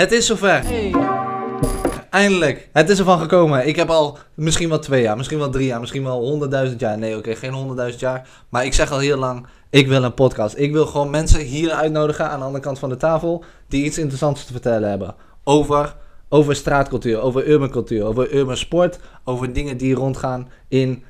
Het is zover. Eindelijk. Het is ervan gekomen. Ik heb al misschien wel twee jaar, misschien wel drie jaar, misschien wel honderdduizend jaar. Nee, oké, geen honderdduizend jaar. Maar ik zeg al heel lang, ik wil een podcast. Ik wil gewoon mensen hier uitnodigen aan de andere kant van de tafel die iets interessants te vertellen hebben. Over, over straatcultuur, over urban cultuur, over urban sport, over dingen die rondgaan in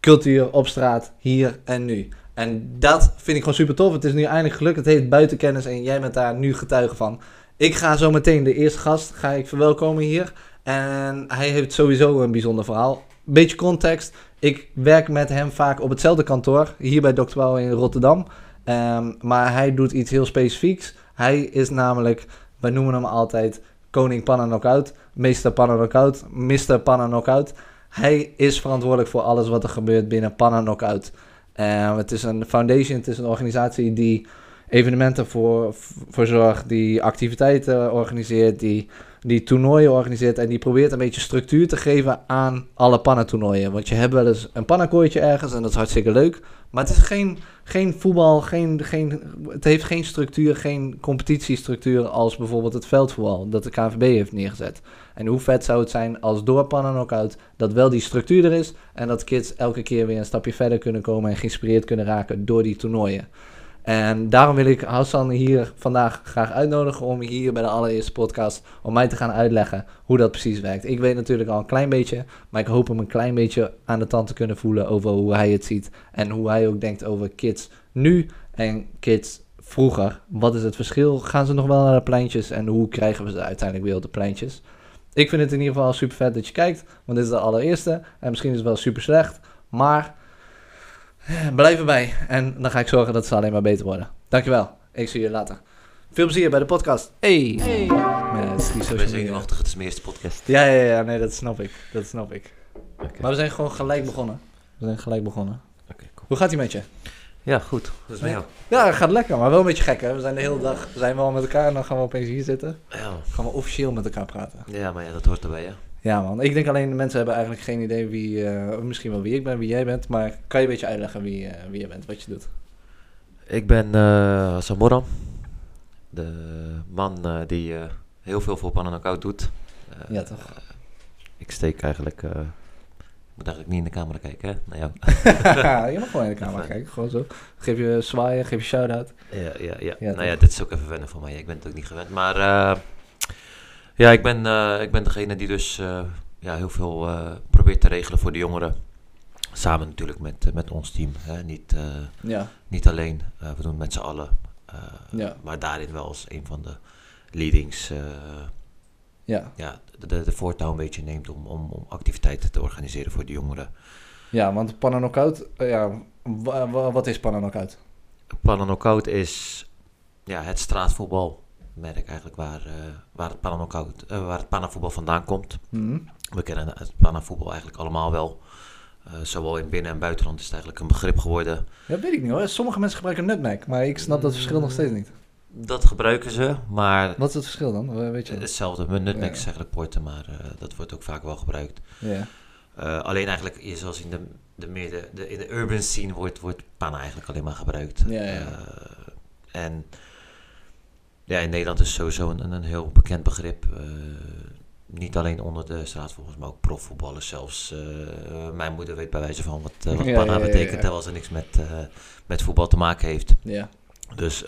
cultuur op straat, hier en nu. En dat vind ik gewoon super tof. Het is nu eindelijk gelukt. Het heet buitenkennis en jij bent daar nu getuige van. Ik ga zo meteen de eerste gast ga ik verwelkomen hier. En hij heeft sowieso een bijzonder verhaal. Beetje context. Ik werk met hem vaak op hetzelfde kantoor. Hier bij Dr. Wouw in Rotterdam. Ehm, maar hij doet iets heel specifieks. Hij is namelijk, wij noemen hem altijd Koning Panna Knockout. Meester Panna Knockout. Mr. Panna Knockout. Hij is verantwoordelijk voor alles wat er gebeurt binnen Panna Knockout. Ehm, het is een foundation, het is een organisatie die evenementen voor, voor zorgt, die activiteiten organiseert, die, die toernooien organiseert en die probeert een beetje structuur te geven aan alle pannentoernooien. Want je hebt wel eens een pannenkoortje ergens en dat is hartstikke leuk, maar het is geen, geen voetbal, geen, geen, het heeft geen structuur, geen competitiestructuur als bijvoorbeeld het veldvoetbal dat de KVB heeft neergezet. En hoe vet zou het zijn als door knockout dat wel die structuur er is en dat kids elke keer weer een stapje verder kunnen komen en geïnspireerd kunnen raken door die toernooien. En daarom wil ik Hassan hier vandaag graag uitnodigen om hier bij de allereerste podcast om mij te gaan uitleggen hoe dat precies werkt. Ik weet natuurlijk al een klein beetje, maar ik hoop hem een klein beetje aan de tand te kunnen voelen over hoe hij het ziet en hoe hij ook denkt over kids nu en kids vroeger. Wat is het verschil? Gaan ze nog wel naar de pleintjes en hoe krijgen we ze uiteindelijk weer op de pleintjes? Ik vind het in ieder geval super vet dat je kijkt, want dit is de allereerste en misschien is het wel super slecht, maar Blijf erbij. En dan ga ik zorgen dat ze alleen maar beter worden. Dankjewel. Ik zie je later. Veel plezier bij de podcast. Hey. hey. Met die social zenuwachtig, het is mijn eerste podcast. Ja, ja, ja, nee, dat snap ik. Dat snap ik. Okay. Maar we zijn gewoon gelijk begonnen. We zijn gelijk begonnen. Oké, cool. Hoe gaat ie met je? Ja, goed. Dat is jou. Ja, het gaat lekker, maar wel een beetje gek hè. We zijn de hele dag, zijn we al met elkaar en dan gaan we opeens hier zitten. Ja. Gaan we officieel met elkaar praten. Ja, maar ja, dat hoort erbij, ja. Ja man, ik denk alleen de mensen hebben eigenlijk geen idee wie, uh, misschien wel wie ik ben, wie jij bent. Maar kan je een beetje uitleggen wie, uh, wie je bent, wat je doet? Ik ben uh, Samoram, de man die heel veel voor Pan Knockout doet. ja toch? ik steek eigenlijk, ik moet eigenlijk niet in de camera kijken hè, naar jou. je mag gewoon in de camera kijken, gewoon zo. Geef je zwaaien, geef je shout-out. Ja, ja, ja. ja nou ja, dit is ook even wennen voor mij, ik ben het ook niet gewend. Maar ja, ik ben, uh, ik ben degene die dus uh, ja, heel veel uh, probeert te regelen voor de jongeren. Samen natuurlijk met, met ons team. Hè. Niet, ja. niet alleen, we doen het met z'n allen. ja. Maar daarin wel als een van de leadings ja. Ja, de, de voortouw een beetje neemt om, om, om activiteiten te organiseren voor de jongeren. Ja, want Panna Knockout, ja, wat is Panna Knockout? Panna Knockout is ja, het straatvoetbal merk eigenlijk waar, uh, waar het Pananokout, uh, waar het Panavoetbal vandaan komt. Mm. We kennen het Panavoetbal eigenlijk allemaal wel. Uh, zowel in binnen- en buitenland is het eigenlijk een begrip geworden. Ja, weet ik niet hoor. Sommige mensen gebruiken nutmeg, maar ik snap dat verschil nog steeds niet. Dat gebruiken ze, maar... Wat is het verschil dan? Weet je hetzelfde. Nutmeg ja. is eigenlijk porten, maar dat wordt ook vaak wel gebruikt. Ja. alleen eigenlijk, zoals in de, de, meer de, de, in de urban scene wordt, wordt pan eigenlijk alleen maar gebruikt. Ja, ja. en ja, in Nederland is sowieso een, een heel bekend begrip. Uh, niet alleen onder de straatvoetballers, maar ook profvoetballers zelfs. Uh, mijn moeder weet bij wijze van wat, uh, wat ja, panna ja, betekent, terwijl ze niks met, met voetbal te maken heeft. Ja. Dus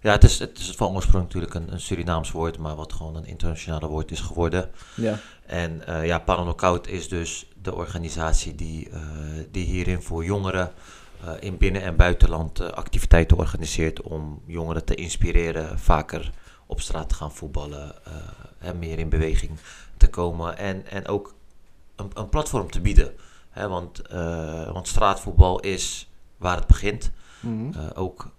ja, het is, het is van oorsprong natuurlijk een, een Surinaams woord, maar wat gewoon een internationale woord is geworden. Ja. En ja, Panna is dus de organisatie die, die hierin voor jongeren in binnen- en buitenland uh, activiteiten organiseert om jongeren te inspireren vaker op straat te gaan voetballen, uh, meer in beweging te komen en, en ook een, een platform te bieden. Hè, want, want straatvoetbal is waar het begint. Mm -hmm. ook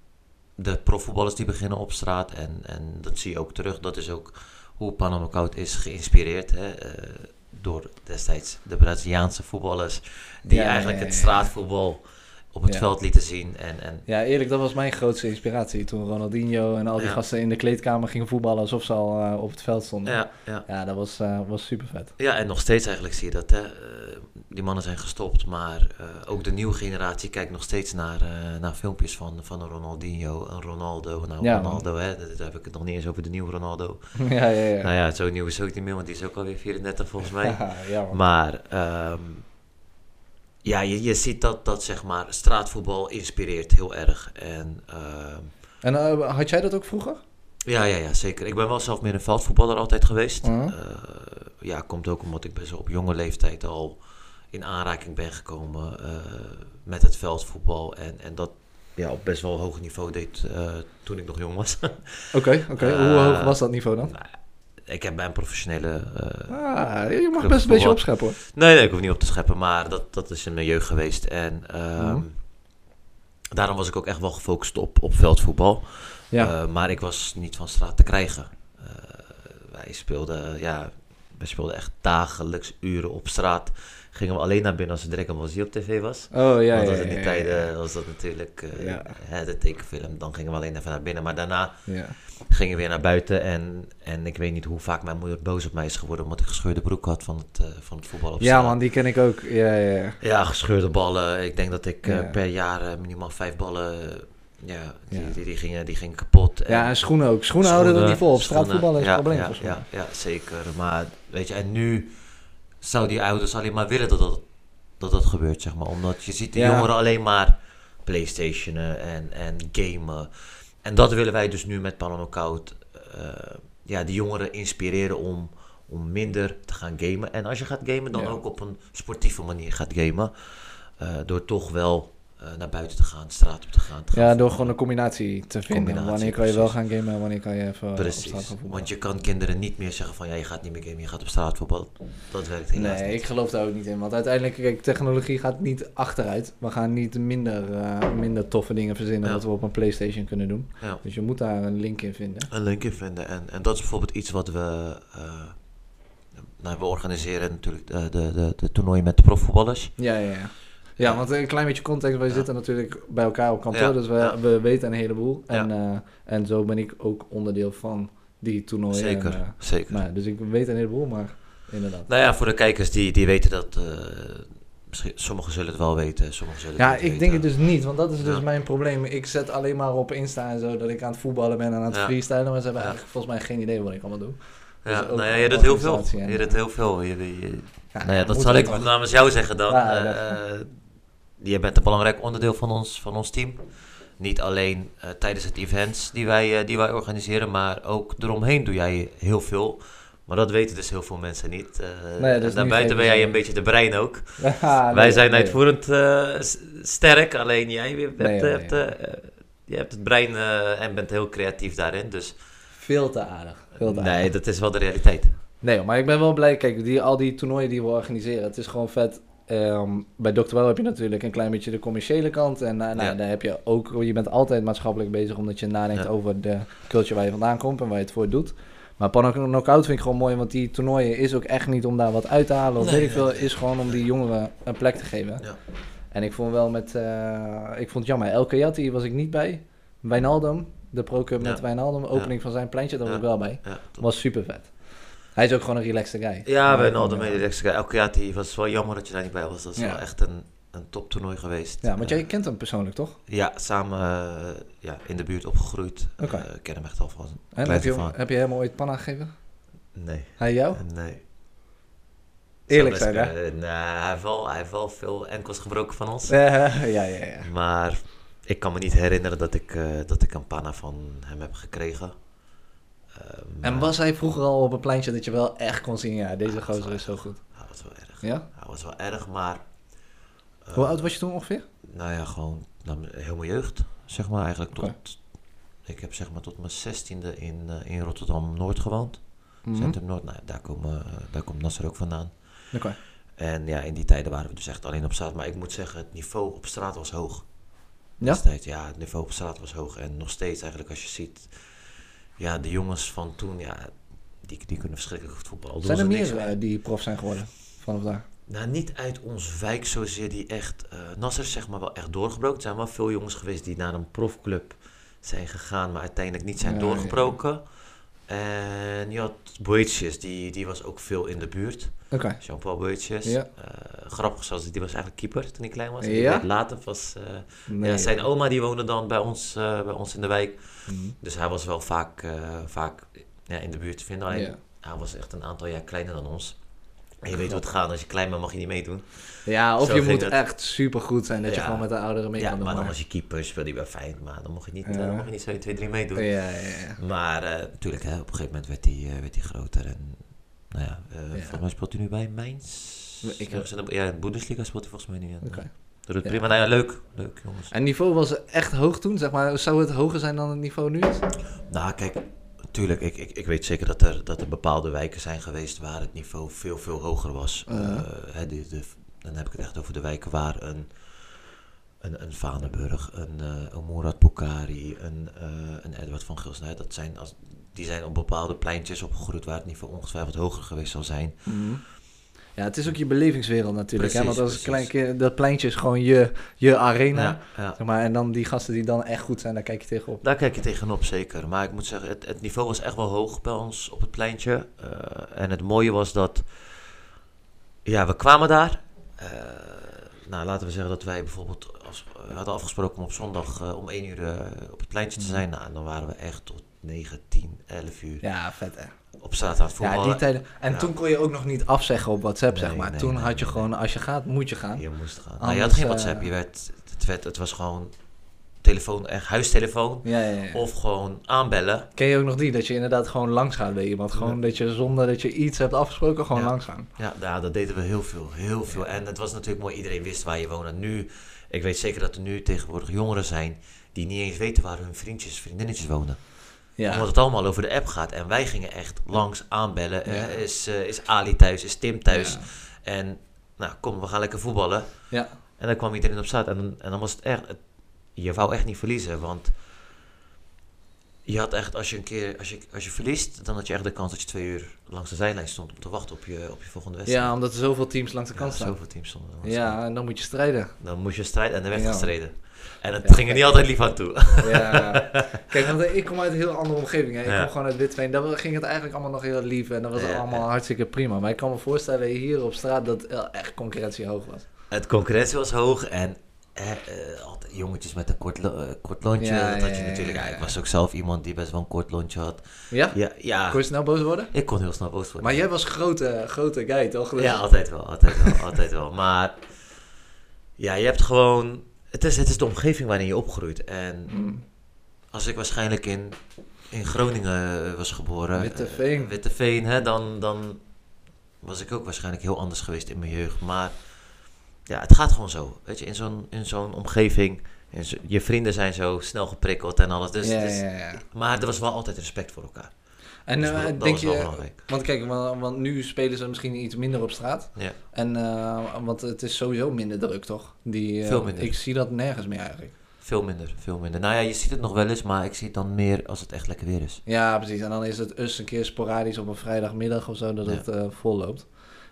de profvoetballers die beginnen op straat en, en dat zie je ook terug. Dat is ook hoe Panama is geïnspireerd. Hè, door destijds de Braziliaanse voetballers die eigenlijk het straatvoetbal op het veld lieten zien. En, en... Ja, eerlijk, dat was mijn grootste inspiratie. Toen Ronaldinho en al die gasten in de kleedkamer gingen voetballen alsof ze al uh, op het veld stonden. Ja, ja. ja dat was, uh, was super vet. Ja, en nog steeds eigenlijk zie je dat. Hè? Uh, die mannen zijn gestopt, maar ook de nieuwe generatie kijkt nog steeds naar, naar filmpjes van, van een Ronaldinho, een Ronaldo. Nou, ja, Ronaldo, hè? daar heb ik het nog niet eens over de nieuwe Ronaldo. ja, ja, ja. Nou ja, zo nieuw is ook niet meer, want die is ook alweer 34 volgens mij. ja, maar... Um, ja, je, je ziet dat, dat zeg maar, straatvoetbal inspireert heel erg. En, uh, en uh, had jij dat ook vroeger? Ja, ja, ja, zeker. Ik ben wel zelf meer een veldvoetballer altijd geweest. Uh -huh. ja, komt ook omdat ik best wel op jonge leeftijd al in aanraking ben gekomen met het veldvoetbal. En, en dat ja, op best wel hoog niveau deed toen ik nog jong was. Oké, oké. Hoe hoog was dat niveau dan? Nou, ik heb bij een professionele. Uh, ah, je mag best een beetje opscheppen hoor. Nee, nee, ik hoef niet op te scheppen, maar dat, dat is in mijn jeugd geweest. En um, daarom was ik ook echt wel gefocust op, op veldvoetbal. Ja. Uh, maar ik was niet van straat te krijgen. Uh, wij speelden, ja, wij speelden echt dagelijks uren op straat. Gingen we alleen naar binnen als er direct een was op tv was. Oh ja, Want ja, in die ja, tijden was dat natuurlijk de tekenfilm. Dan gingen we alleen even naar binnen. Maar daarna gingen we weer naar buiten. En, en ik weet niet hoe vaak mijn moeder boos op mij is geworden. Omdat ik gescheurde broek had van het, uh, van het voetbal op Ja man, die ken ik ook. Ja, ja, ja. gescheurde ballen. Ik denk dat ik uh, per jaar minimaal vijf ballen... ja, die, die, die, gingen, die gingen kapot. ja, en schoenen ook. Schoenen, houden er niet vol op. Straatvoetballen is een probleem. Ja, ja, ja, zeker. Maar weet je, en nu zou die ouders alleen maar willen dat dat, dat, dat gebeurt, zeg maar. Omdat je ziet de jongeren alleen maar playstationen en, en gamen. En dat willen wij dus nu met Pan Knockout. Uh, ja, de jongeren inspireren om, om minder te gaan gamen. En als je gaat gamen, dan ook op een sportieve manier gaat gamen. Uh, door toch wel naar buiten te gaan, straat op te gaan. Te ja, gaan door gewoon een combinatie te vinden. Combinatie, wanneer kan je wel gaan gamen en wanneer kan je even precies. op straat Want je kan kinderen niet meer zeggen van ja, je gaat niet meer gamen, je gaat op straat voetballen. Dat werkt helaas Nee, niet. ik geloof daar ook niet in. Want uiteindelijk, kijk, technologie gaat niet achteruit. We gaan niet minder, uh, minder toffe dingen verzinnen ja. wat we op een Playstation kunnen doen. Ja. Dus je moet daar een link in vinden. Een link in vinden. En, en dat is bijvoorbeeld iets wat we... Uh, nou, we organiseren natuurlijk de, de, de, de toernooien met de profvoetballers. Ja, ja, ja. Ja, want een klein beetje context. Wij ja. zitten natuurlijk bij elkaar op kantoor, ja. dus we, ja. we weten een heleboel. En, uh, en zo ben ik ook onderdeel van die toernooien. Zeker, en, uh, zeker. Nou, dus ik weet een heleboel, maar inderdaad. Nou ja, voor de kijkers die, die weten dat... Uh, misschien, sommigen zullen het wel weten, sommigen zullen het Ja, niet ik weten. denk het dus niet, want dat is dus mijn probleem. Ik zet alleen maar op Insta en zo dat ik aan het voetballen ben en aan het freestylen, maar ze hebben eigenlijk volgens mij geen idee wat ik allemaal doe. Ja, dus nou ja, je doet heel veel. Je doet heel veel. Je, je, ja, nou ja, dat zal ik namens jou zeggen dan. Ja, je bent een belangrijk onderdeel van ons, van ons team. Niet alleen uh, tijdens het events die wij, uh, die wij organiseren, maar ook eromheen doe jij heel veel. Maar dat weten dus heel veel mensen niet. Uh, nee, en daarbuiten ben jij een beetje de brein ook. Ja, wij nee, zijn nee. uitvoerend sterk, alleen jij hebt, nee, hebt, je hebt het brein en bent heel creatief daarin. Dus, veel te aardig. Veel te nee, aardig. dat is wel de realiteit. Nee, maar ik ben wel blij. Kijk, die, al die toernooien die we organiseren, het is gewoon vet. Um, bij Dr. Well heb je natuurlijk een klein beetje de commerciële kant. En uh, nou, ja. daar heb je ook, je bent altijd maatschappelijk bezig omdat je nadenkt ja. over de culture waar je vandaan komt en waar je het voor doet. Maar Pan Knockout vind ik gewoon mooi, want die toernooien is ook echt niet om daar wat uit te halen. Of nee, weet ik veel, is gewoon om die jongeren een plek te geven. Ja. En ik vond wel met, uh, ik vond het jammer, El Kayati was ik niet bij. Wijnaldum, de pro-cup met Wijnaldum, opening van zijn pleintje, daar was ik wel bij. Was super vet. Hij is ook gewoon een relaxte guy. Ja, we hadden een relaxte guy. Elke jaar die was wel jammer dat je daar niet bij was. Dat is ja. wel echt een, een toptoernooi geweest. Ja, want jij kent hem persoonlijk, toch? Ja, samen uh, ja, in de buurt opgegroeid. Oké. Okay. Uh, ik ken hem echt al van. En heb je, heb je hem ooit panna gegeven? Nee. Hij jou? Nee. Eerlijk zijn, hè? Nou, hij heeft, wel, hij heeft wel veel enkels gebroken van ons. ja, ja, ja. ja. Maar ik kan me niet herinneren dat ik, uh, dat ik een panna van hem heb gekregen. Uh, en was hij vroeger al op een pleintje dat je wel echt kon zien, ja, deze gozer is zo goed? Hij was wel erg. Ja? Hij was wel erg, maar... Uh, Hoe oud was je toen ongeveer? Nou ja, gewoon nou, heel mijn jeugd, zeg maar. Eigenlijk tot... Okay. Ik heb zeg maar tot mijn zestiende in, uh, in Rotterdam-Noord gewoond. Mm -hmm. Centrum Noord, nou, daar, komen, daar komt Nasser ook vandaan. Oké. Okay. En ja, in die tijden waren we dus echt alleen op straat. Maar ik moet zeggen, het niveau op straat was hoog. Ja? Destijds, ja, het niveau op straat was hoog. En nog steeds eigenlijk als je ziet ja, de jongens van toen, ja, die, die kunnen verschrikkelijk goed voetballen. Zijn er meer uh, die prof zijn geworden vanaf daar? Nou, niet uit onze wijk zozeer die echt... Uh, Nasser is zeg maar wel echt doorgebroken. Er zijn wel veel jongens geweest die naar een profclub zijn gegaan, maar uiteindelijk niet zijn doorgebroken. En je had Boetjes, die, die was ook veel in de buurt. Okay. Jean-Paul Boetjes. Ja. Uh, grappig zoals die was eigenlijk keeper toen ik klein was. Ja? Later was... Uh, ja, zijn oma die woonde dan bij ons, uh, bij ons in de wijk. Mm. Dus hij was wel vaak, vaak ja, in de buurt te vinden. Alleen, hij was echt een aantal jaar kleiner dan ons. En je weet hoe het gaat. Als je klein bent mag je niet meedoen. Ja, of je moet echt super goed zijn dat je gewoon met de ouderen mee ja, kan doen. maar dan als je keeper speelde hij wel fijn. Maar dan mocht je niet, dan mocht je niet zo 2, 3 meedoen. Ja, ja, ja. Maar uh, natuurlijk, hè, op een gegeven moment werd hij, uh, werd hij groter. En nou ja, uh, volgens mij speelt hij nu bij Mainz. Ik heb... Ja, in de Bundesliga speelt hij volgens mij nu. Oké. Okay. Doet het prima. Nou ja, leuk. Leuk, jongens. En niveau was echt hoog toen, zeg maar. Zou het hoger zijn dan het niveau nu is? Nou, kijk, Tuurlijk, ik, ik, ik weet zeker dat er, dat er bepaalde wijken zijn geweest waar het niveau veel, veel hoger was. Uh hè, de, de, dan heb ik het echt over de wijken waar een, een, een Vanenburg, een, uh, een Mourad Boukari, een, een Edward van Gilsnij. Dat zijn als, die zijn op bepaalde pleintjes opgegroeid waar het niveau ongetwijfeld hoger geweest zal zijn. Mm ja, het is ook je belevingswereld natuurlijk. Precies, hè? Want als klein keer, dat pleintje is gewoon je, je arena. Ja, Zeg maar, en dan die gasten die dan echt goed zijn, daar kijk je tegenop. Daar kijk je tegenop, zeker. Maar ik moet zeggen, het, het niveau was echt wel hoog bij ons op het pleintje. Uh, en het mooie was dat... Ja, we kwamen daar. Uh, nou, laten we zeggen dat wij bijvoorbeeld... Als, we hadden afgesproken om op zondag uh, om 1 uur op het pleintje te mhm. zijn. Nou, dan waren we echt tot 9, 10, 11 uur. Ja, vet hè op straat aan het voetballen. Ja, die tijden. En toen kon je ook nog niet afzeggen op WhatsApp, zeg maar. toen had je gewoon, als je gaat, moet je gaan. Je moest gaan. nou, je had geen WhatsApp. Je werd, het, werd, het was gewoon telefoon, echt huistelefoon. Ja, ja, ja. Of gewoon aanbellen. Ken je ook nog die, dat je inderdaad gewoon langs gaat bij iemand. Gewoon dat je zonder dat je iets hebt afgesproken, gewoon langs gaan. Ja, ja, dat deden we heel veel, heel veel. En het was natuurlijk mooi, iedereen wist waar je woonde. Nu, ik weet zeker dat er nu tegenwoordig jongeren zijn die niet eens weten waar hun vriendjes, vriendinnetjes wonen. Ja. Omdat het allemaal over de app gaat. En wij gingen echt langs aanbellen. is, uh, is Ali thuis? Is Tim thuis? En nou, kom, we gaan lekker voetballen. Ja. En dan kwam iedereen op straat. En, en dan was het echt... je wou echt niet verliezen, want... Je had echt, als je een keer, als je, als je verliest, dan had je echt de kans dat je twee uur langs de zijlijn stond om te wachten op je, op je volgende wedstrijd. Ja, omdat er zoveel teams langs de kant ja, staan. zoveel teams stonden. Ja, en dan moet je strijden. Dan moest je strijden en er werd gestreden. En het ging er niet altijd lief aan toe. Ja, kijk, want ik kom uit een heel andere omgeving. Hè. Ik kom gewoon uit Witveen. Daar ging het eigenlijk allemaal nog heel lief. En dat was allemaal hartstikke prima. Maar ik kan me voorstellen hier op straat dat echt concurrentie hoog was. Het concurrentie was hoog en eh, altijd jongetjes met een kort, uh, kort lontje. dat had je natuurlijk. ik was ook zelf iemand die best wel een kort lontje had. Ja? Ja. ja. Kon je snel boos worden? Ik kon heel snel boos worden. Maar jij was grote, grote guy, toch? Dus... Ja, altijd wel. Altijd wel, altijd wel. Maar ja, je hebt gewoon het is, het is de omgeving waarin je opgroeit. En mm. als ik waarschijnlijk in, in Groningen eh, was geboren, Witteveen, uh, Witteveen hè, dan, dan was ik ook waarschijnlijk heel anders geweest in mijn jeugd. Maar ja, het gaat gewoon zo. Weet je, in zo'n, in zo'n omgeving, je vrienden zijn zo snel geprikkeld en alles. Dus, ja, dus, ja, ja. Maar er was wel altijd respect voor elkaar. En dus uh, denk je, want kijk, want, want, nu spelen ze misschien iets minder op straat. Ja. En, uh, want het is sowieso minder druk, toch? Die, uh, Veel minder. Ik zie dat nergens meer eigenlijk. Veel minder, veel minder. Nou ja, je ziet het nog wel eens, maar ik zie het dan meer als het echt lekker weer is. Ja, precies. En dan is het eens een keer sporadisch op een vrijdagmiddag of zo dat ja. het vol loopt.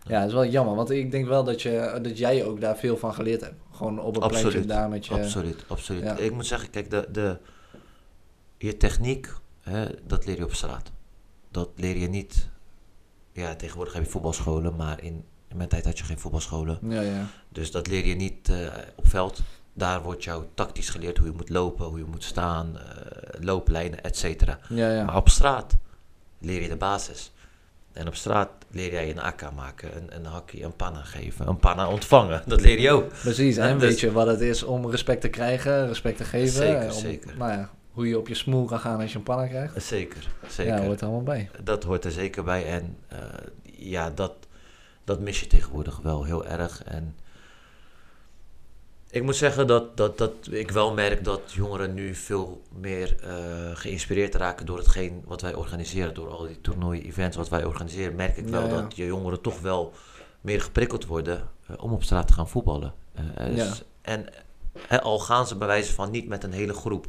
Ja, dat is wel jammer, want ik denk wel dat, je, dat jij ook daar veel van geleerd hebt. Gewoon op een absoluut, pleintje daar met je... Absoluut, absoluut. Ja. Ik moet zeggen, kijk, de, de, je techniek, hè, dat leer je op straat dat leer je niet. Ja, tegenwoordig heb je voetbalscholen, maar in, in mijn tijd had je geen voetbalscholen. Ja, ja. Dus dat leer je niet uh, op veld. Daar wordt jou tactisch geleerd hoe je moet lopen, hoe je moet staan, uh, looplijnen, et cetera. Ja, ja. Maar op straat leer je de basis. En op straat leer jij een akka maken, een, een hakkie, een panna geven, een panna ontvangen. Dat leer je ook. Precies, en dus, weet je wat het is om respect te krijgen, respect te geven. Zeker, om, zeker. Nou ja, hoe je op je smoel kan gaan als je een panna krijgt. Zeker, zeker. Ja, hoort er allemaal bij. Dat hoort er zeker bij. En uh, ja, dat, dat mis je tegenwoordig wel heel erg. En ik moet zeggen dat, dat, dat ik wel merk dat jongeren nu veel meer uh, geïnspireerd raken door hetgeen wat wij organiseren. Door al die toernooien, events wat wij organiseren, merk ik wel ja, ja. dat je jongeren toch wel meer geprikkeld worden uh, om op straat te gaan voetballen. Dus, ja. En al gaan ze bij wijze van niet met een hele groep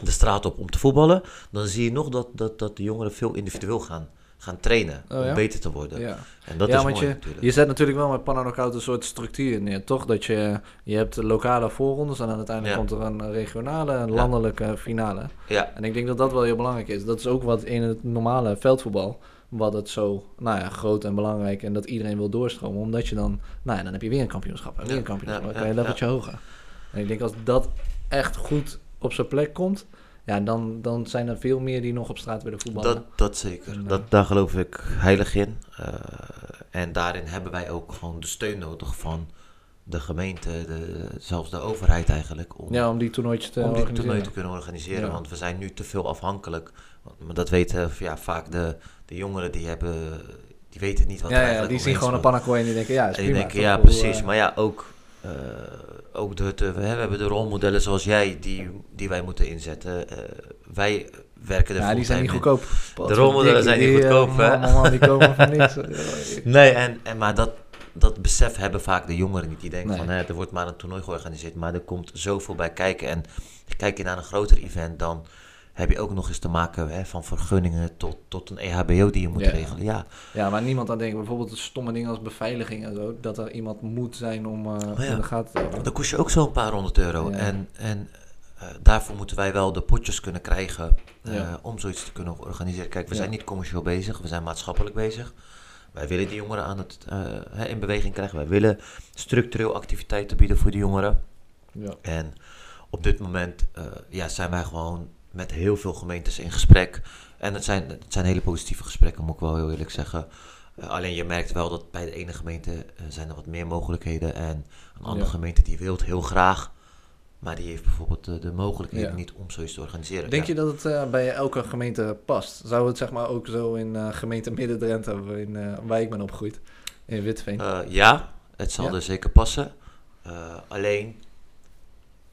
de straat op om te voetballen, dan zie je nog dat, dat, dat de jongeren veel individueel gaan, gaan trainen oh, om beter te worden. Ja, en dat ja, is want mooi je, natuurlijk. je zet natuurlijk wel met Panna Knockout een soort structuur neer, toch? Dat je, je hebt lokale voorrondes en aan uiteindelijk komt er een regionale en landelijke finale. Ja. En ik denk dat dat wel heel belangrijk is. Dat is ook wat in het normale veldvoetbal, wat het zo nou ja, groot en belangrijk en dat iedereen wil doorstromen. Omdat je dan, nou ja, dan heb je weer een kampioenschap en weer een kampioenschap. Dan kan je leveltje hoger. En ik denk als dat echt goed op zijn plek komt, ja, dan, dan zijn er veel meer die nog op straat willen voetballen. Dat, dat zeker. dat, daar geloof ik heilig in. Uh, en daarin hebben wij ook gewoon de steun nodig van de gemeente, de, zelfs de overheid eigenlijk. Om, ja, om die toernooitjes te om die toernooi te kunnen organiseren. Ja. Want we zijn nu te veel afhankelijk. Maar dat weten ja, vaak de, de jongeren die hebben... Die weten niet wat ja, eigenlijk Ja, die zien gewoon een pannenkooi en die denken, ja, is en die denken, ja, precies. Uh, maar ja, ook... Uh, ook de, de, we hebben de rolmodellen zoals jij, die, die wij moeten inzetten. Uh, wij werken er Ja, die zijn niet goedkoop. De rolmodellen zijn niet goedkoop, hè? Man, die komen van niks. nee, en, en, maar dat, dat besef hebben vaak de jongeren niet. Die denken nee. van, hè, er wordt maar een toernooi georganiseerd, maar er komt zoveel bij kijken. En kijk je naar een groter event, dan heb je ook nog eens te maken hè, van vergunningen tot, tot een EHBO die je moet Ja. regelen. Ja, Ja, maar niemand aan denkt. Bijvoorbeeld stomme dingen als beveiliging en zo. Dat er iemand moet zijn om uh, ja. de gaten dan kost je ook zo'n paar honderd euro. Ja. En, en eh, daarvoor moeten wij wel de potjes kunnen krijgen eh, om zoiets te kunnen organiseren. Kijk, we zijn niet commercieel bezig, we zijn maatschappelijk bezig. Wij willen die jongeren aan het, in beweging krijgen. Wij willen structureel activiteiten bieden voor die jongeren. Ja. En op dit moment ja, zijn wij gewoon met heel veel gemeentes in gesprek. En het zijn, het zijn hele positieve gesprekken, moet ik wel heel eerlijk zeggen. Eh, alleen je merkt wel dat bij de ene gemeente eh, zijn er wat meer mogelijkheden. En een andere Ja. gemeente die wil het heel graag. Maar die heeft bijvoorbeeld de, de mogelijkheden Ja. niet om zoiets te organiseren. Denk Ja. je dat het eh, bij elke gemeente past? Zou het zeg maar ook zo in gemeente Midden-Drenthe, waar ik ben opgegroeid, in Witteveen? Eh, ja, het zal er zeker passen. Alleen,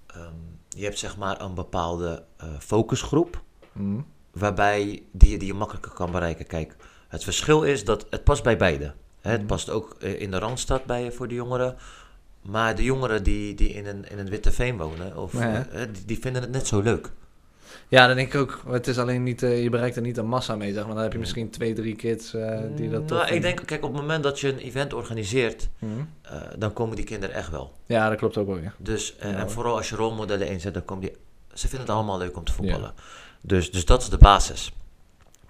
ehm, je hebt zeg maar een bepaalde eh, focusgroep. Hm? waarbij die, je- die je makkelijker kan bereiken. Kijk, het verschil is dat het past bij beide. Hè, het Mhm. past ook eh, in de Randstad bij, voor de jongeren. Maar de jongeren die, die in, een, in een witte veen wonen, of, Ja. eh, die, die vinden het net zo leuk. Ja, dan denk ik ook. Het is alleen niet, eh, je bereikt er niet een massa mee, zeg maar. Dan heb je misschien twee, drie kids eh, die dat tof nou, ik denk, kijk, op het moment dat je een event organiseert, Hm? eh, dan komen die kinderen echt wel. Ja, dat klopt ook wel. Dus, Ja, en vooral als je rolmodellen inzet, dan komen die... Ze vinden het allemaal leuk om te voetballen. Dus, dus dat is de basis.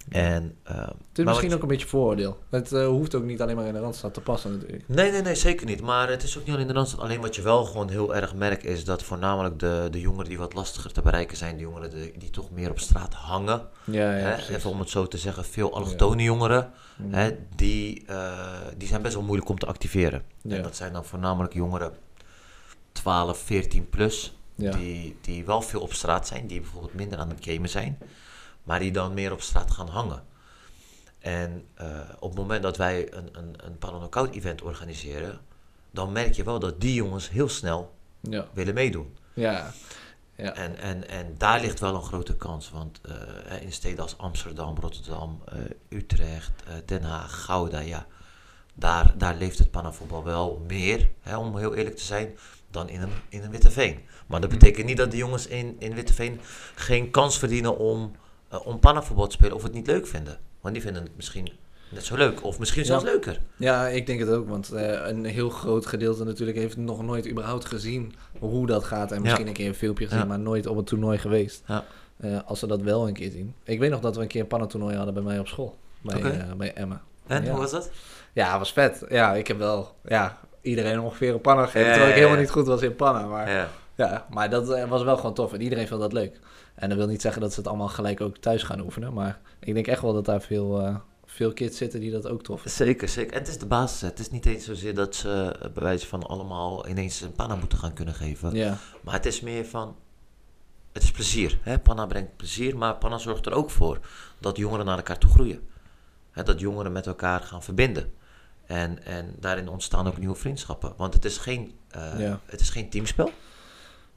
En, Het is maar misschien wat- ook een beetje vooroordeel. Het eh, hoeft ook niet alleen maar in de Randstad te passen natuurlijk. Nee, nee, nee, zeker niet. Maar het is ook niet alleen in de Randstad. Alleen wat je wel gewoon heel erg merkt is dat voornamelijk de, de jongeren die wat lastiger te bereiken zijn, de jongeren die, die toch meer op straat hangen, Ja, ja, hè, even om het zo te zeggen, veel allochtone jongeren, Hm. hè, die, eh, die zijn best wel moeilijk om te activeren. En dat zijn dan voornamelijk jongeren 12, 14 plus, die, die wel veel op straat zijn, die bijvoorbeeld minder aan het gamen zijn, maar die dan meer op straat gaan hangen. En eh, op het moment dat wij een, een, een Knockout event organiseren, dan merk je wel dat die jongens heel snel Ja. willen meedoen. Ja. Ja. En, en, en daar ligt wel een grote kans, want eh, in steden als Amsterdam, Rotterdam, eh, Utrecht, Den Haag, Gouda, ja, daar, daar leeft het pannenvoetbal wel meer, hè, om heel eerlijk te zijn, dan in een, in een Witteveen. Maar dat betekent niet dat die jongens in, in Witteveen geen kans verdienen om, eh, om pannenvoetbal te spelen of het niet leuk vinden. Want die vinden het misschien net zo leuk, of misschien zelfs Ja. leuker. Ja, ik denk het ook, want eh, een heel groot gedeelte natuurlijk heeft nog nooit überhaupt gezien hoe dat gaat. En misschien Ja. een keer een filmpje gezien, Ja. maar nooit op een toernooi geweest. Ja. Eh, als ze dat wel een keer zien. Ik weet nog dat we een keer een pannentoernooi hadden bij mij op school. Bij, bij Emma. En hoe was dat? Ja, was vet. Ja, ik heb wel ja, iedereen ongeveer een pannen gegeven. Terwijl ik helemaal niet goed was in pannen. Maar, ja. Maar dat was wel gewoon tof. En iedereen vond dat leuk. En dat wil niet zeggen dat ze het allemaal gelijk ook thuis gaan oefenen. Maar ik denk echt wel dat daar veel, eh, veel kids zitten die dat ook tof vinden. Zeker, zeker. En het is de basis. Het is niet eens zozeer dat ze eh, bij wijze van allemaal ineens een panna moeten gaan kunnen geven. Ja, Maar het is meer van, het is plezier. Hè? Panna brengt plezier, maar panna zorgt er ook voor dat jongeren naar elkaar toe groeien. Hè, dat jongeren met elkaar gaan verbinden. En, en daarin ontstaan ook nieuwe vriendschappen. Want het is geen, eh, Ja. het is geen teamspel.